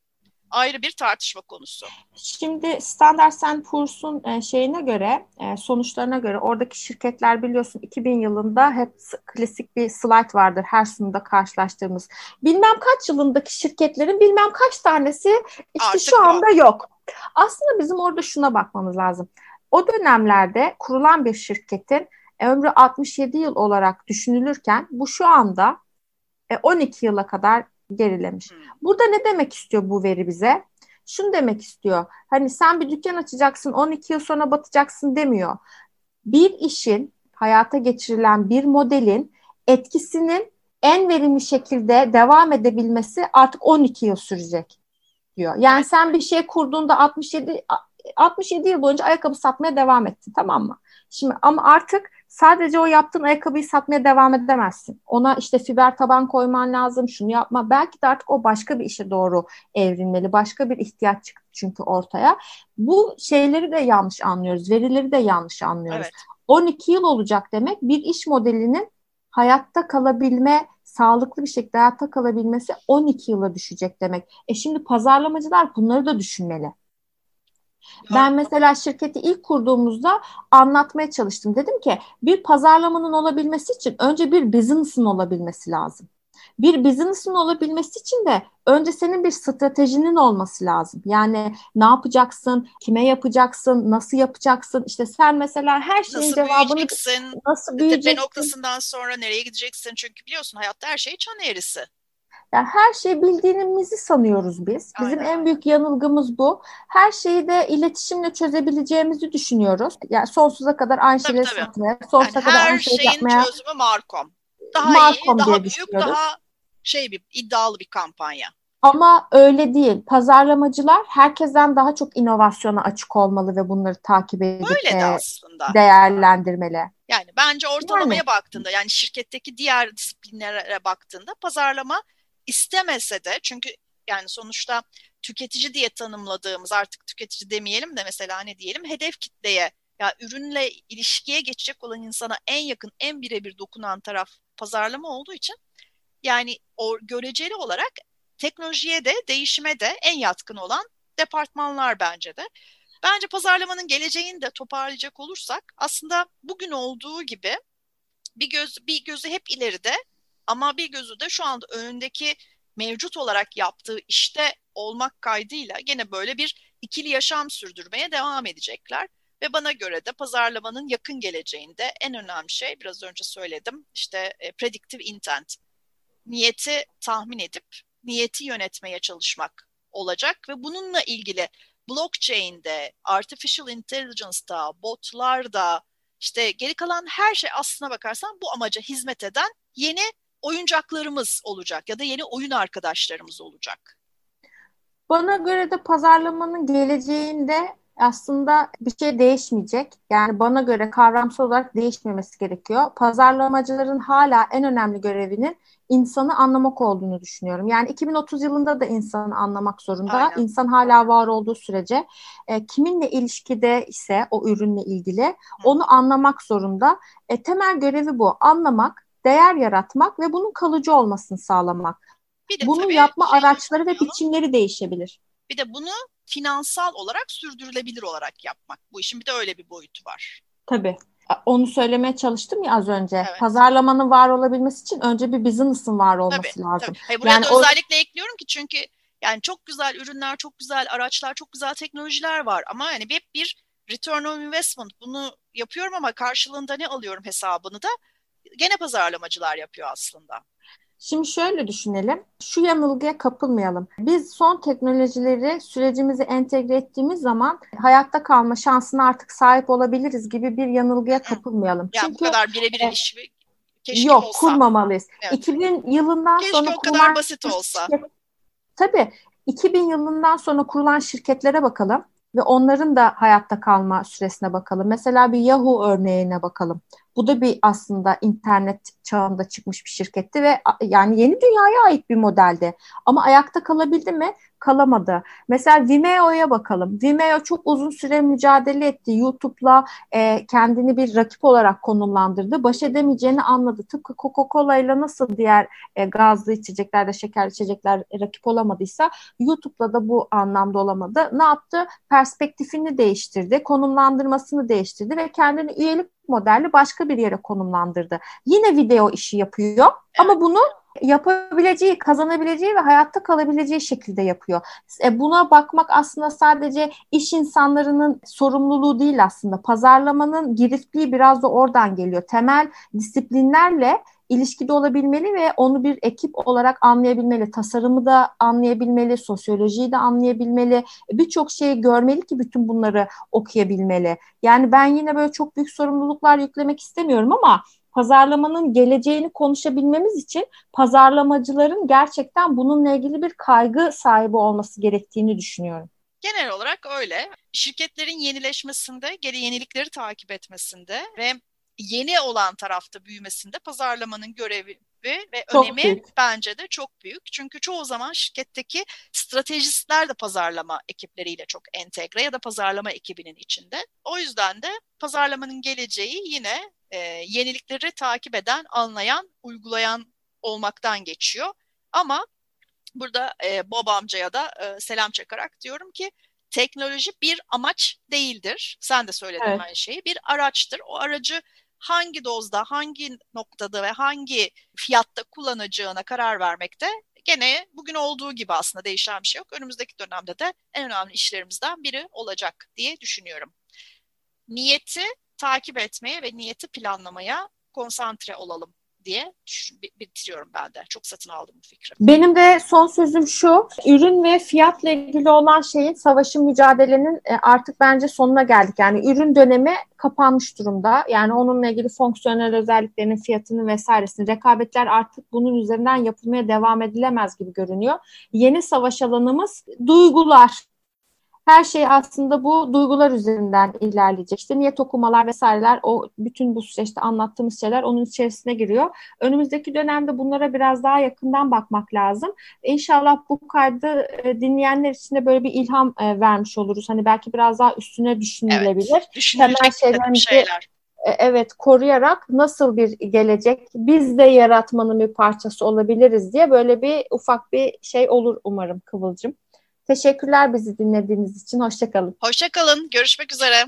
ayrı bir tartışma konusu. Şimdi Standard Poor's'un e, şeyine göre, e, sonuçlarına göre oradaki şirketler biliyorsun 2000 yılında hep klasik bir slide vardır her sunumda karşılaştığımız. Bilmem kaç yılındaki şirketlerin bilmem kaç tanesi işte Artık şu anda yok. yok. Aslında bizim orada şuna bakmamız lazım. O dönemlerde kurulan bir şirketin ömrü 67 yıl olarak düşünülürken bu şu anda 12 e, yıla kadar gerilemiş. Hmm. Burada ne demek istiyor bu veri bize? Şunu demek istiyor. Hani sen bir dükkan açacaksın 12 yıl sonra batacaksın demiyor. Bir işin hayata geçirilen bir modelin etkisinin en verimli şekilde devam edebilmesi artık 12 yıl sürecek diyor. Yani sen bir şey kurduğunda 67 67 yıl boyunca ayakkabı satmaya devam ettin tamam mı? Şimdi ama artık sadece o yaptığın ayakkabıyı satmaya devam edemezsin. Ona işte fiber taban koyman lazım, şunu yapma. Belki de artık o başka bir işe doğru evrilmeli. Başka bir ihtiyaç çıktı çünkü ortaya. Bu şeyleri de yanlış anlıyoruz, verileri de yanlış anlıyoruz. Evet. 12 yıl olacak demek bir iş modelinin hayatta kalabilme sağlıklı bir şekilde hayatta kalabilmesi 12 yıla düşecek demek. E şimdi pazarlamacılar bunları da düşünmeli. Ben mesela şirketi ilk kurduğumuzda anlatmaya çalıştım. Dedim ki bir pazarlamanın olabilmesi için önce bir business'ın olabilmesi lazım. Bir business'ın olabilmesi için de önce senin bir stratejinin olması lazım. Yani ne yapacaksın, kime yapacaksın, nasıl yapacaksın? İşte sen mesela her şeyin nasıl cevabını büyüyeceksin, nasıl büyüyeceksin? Tepe noktasından sonra nereye gideceksin? Çünkü biliyorsun hayatta her şey çan eğrisi. Yani her şeyi bildiğimizi sanıyoruz biz. Bizim Aynen. en büyük yanılgımız bu. Her şeyi de iletişimle çözebileceğimizi düşünüyoruz. Yani sonsuza kadar aynı şeyleri satmaya, sonsuza yani kadar aynı şeyi yapmaya. Her şeyin çözümü Markom. Daha Markom iyi, daha büyük, daha şey bir iddialı bir kampanya. Ama öyle değil. Pazarlamacılar herkesten daha çok inovasyona açık olmalı ve bunları takip edip Öyle de aslında. değerlendirmeli. Yani bence ortalamaya yani. baktığında yani şirketteki diğer disiplinlere baktığında pazarlama istemese de çünkü yani sonuçta tüketici diye tanımladığımız artık tüketici demeyelim de mesela ne diyelim hedef kitleye ya ürünle ilişkiye geçecek olan insana en yakın en birebir dokunan taraf pazarlama olduğu için yani o göreceli olarak teknolojiye de değişime de en yatkın olan departmanlar bence de. Bence pazarlamanın geleceğini de toparlayacak olursak aslında bugün olduğu gibi bir göz bir gözü hep ileride ama bir gözü de şu anda önündeki mevcut olarak yaptığı işte olmak kaydıyla gene böyle bir ikili yaşam sürdürmeye devam edecekler. Ve bana göre de pazarlamanın yakın geleceğinde en önemli şey biraz önce söyledim işte e, predictive intent. Niyeti tahmin edip niyeti yönetmeye çalışmak olacak ve bununla ilgili blockchain'de, artificial intelligence'da, botlarda işte geri kalan her şey aslına bakarsan bu amaca hizmet eden yeni oyuncaklarımız olacak ya da yeni oyun arkadaşlarımız olacak. Bana göre de pazarlamanın geleceğinde aslında bir şey değişmeyecek. Yani bana göre kavramsal olarak değişmemesi gerekiyor. Pazarlamacıların hala en önemli görevinin insanı anlamak olduğunu düşünüyorum. Yani 2030 yılında da insanı anlamak zorunda. Aynen. İnsan hala var olduğu sürece e, kiminle ilişkide ise o ürünle ilgili onu anlamak zorunda. E, temel görevi bu. Anlamak, değer yaratmak ve bunun kalıcı olmasını sağlamak. Bir de bunu yapma şey araçları ve biçimleri değişebilir. Bir de bunu finansal olarak sürdürülebilir olarak yapmak. Bu işin bir de öyle bir boyutu var. Tabii. Onu söylemeye çalıştım ya az önce. Evet. Pazarlamanın var olabilmesi için önce bir business'ın var olması tabii, lazım. Tabii. Hayır, buraya yani da özellikle ekliyorum ki çünkü yani çok güzel ürünler, çok güzel araçlar, çok güzel teknolojiler var ama yani hep bir return on investment bunu yapıyorum ama karşılığında ne alıyorum hesabını da gene pazarlamacılar yapıyor aslında. Şimdi şöyle düşünelim. Şu yanılgıya kapılmayalım. Biz son teknolojileri sürecimize entegre ettiğimiz zaman hayatta kalma şansına artık sahip olabiliriz gibi bir yanılgıya kapılmayalım. Yani Çünkü bu kadar birebir e, iş keşke yok olsa. kurmamalıyız. Evet. 2000 yılından keşke sonra o kadar basit olsa. Şirket, tabii 2000 yılından sonra kurulan şirketlere bakalım ve onların da hayatta kalma süresine bakalım. Mesela bir Yahoo örneğine bakalım. Bu da bir aslında internet çağında çıkmış bir şirketti ve yani yeni dünyaya ait bir modeldi. Ama ayakta kalabildi mi? kalamadı. Mesela Vimeo'ya bakalım. Vimeo çok uzun süre mücadele etti. YouTube'la e, kendini bir rakip olarak konumlandırdı. Baş edemeyeceğini anladı. Tıpkı Coca-Cola ile nasıl diğer e, gazlı içeceklerde, şekerli içecekler rakip olamadıysa YouTube'la da bu anlamda olamadı. Ne yaptı? Perspektifini değiştirdi. Konumlandırmasını değiştirdi ve kendini üyelik modelli başka bir yere konumlandırdı. Yine video işi yapıyor ama bunu yapabileceği, kazanabileceği ve hayatta kalabileceği şekilde yapıyor. E buna bakmak aslında sadece iş insanlarının sorumluluğu değil aslında. Pazarlamanın giriftliği biraz da oradan geliyor. Temel disiplinlerle ilişkide olabilmeli ve onu bir ekip olarak anlayabilmeli. Tasarımı da anlayabilmeli, sosyolojiyi de anlayabilmeli. Birçok şeyi görmeli ki bütün bunları okuyabilmeli. Yani ben yine böyle çok büyük sorumluluklar yüklemek istemiyorum ama pazarlamanın geleceğini konuşabilmemiz için pazarlamacıların gerçekten bununla ilgili bir kaygı sahibi olması gerektiğini düşünüyorum. Genel olarak öyle. Şirketlerin yenileşmesinde, geri yenilikleri takip etmesinde ve yeni olan tarafta büyümesinde pazarlamanın görevi ve çok önemi büyük. bence de çok büyük. Çünkü çoğu zaman şirketteki stratejistler de pazarlama ekipleriyle çok entegre ya da pazarlama ekibinin içinde. O yüzden de pazarlamanın geleceği yine e, yenilikleri takip eden, anlayan, uygulayan olmaktan geçiyor. Ama burada e, Bob amcaya da e, selam çakarak diyorum ki teknoloji bir amaç değildir. Sen de söyledin evet. aynı şeyi. Bir araçtır. O aracı hangi dozda, hangi noktada ve hangi fiyatta kullanacağına karar vermekte gene bugün olduğu gibi aslında değişen bir şey yok. Önümüzdeki dönemde de en önemli işlerimizden biri olacak diye düşünüyorum. Niyeti takip etmeye ve niyeti planlamaya konsantre olalım diye bitiriyorum ben de. Çok satın aldım bu fikri. Benim de son sözüm şu. Ürün ve fiyatla ilgili olan şeyin savaşın mücadelenin e, artık bence sonuna geldik. Yani ürün dönemi kapanmış durumda. Yani onunla ilgili fonksiyonel özelliklerinin fiyatını vesairesini rekabetler artık bunun üzerinden yapılmaya devam edilemez gibi görünüyor. Yeni savaş alanımız duygular her şey aslında bu duygular üzerinden ilerleyecek. İşte niyet okumalar vesaireler o bütün bu süreçte anlattığımız şeyler onun içerisine giriyor. Önümüzdeki dönemde bunlara biraz daha yakından bakmak lazım. İnşallah bu kaydı e, dinleyenler için de böyle bir ilham e, vermiş oluruz. Hani belki biraz daha üstüne düşünülebilir. Evet, Temel şeyler e, evet koruyarak nasıl bir gelecek biz de yaratmanın bir parçası olabiliriz diye böyle bir ufak bir şey olur umarım Kıvılcım. Teşekkürler bizi dinlediğiniz için. Hoşçakalın. Hoşçakalın. Görüşmek üzere.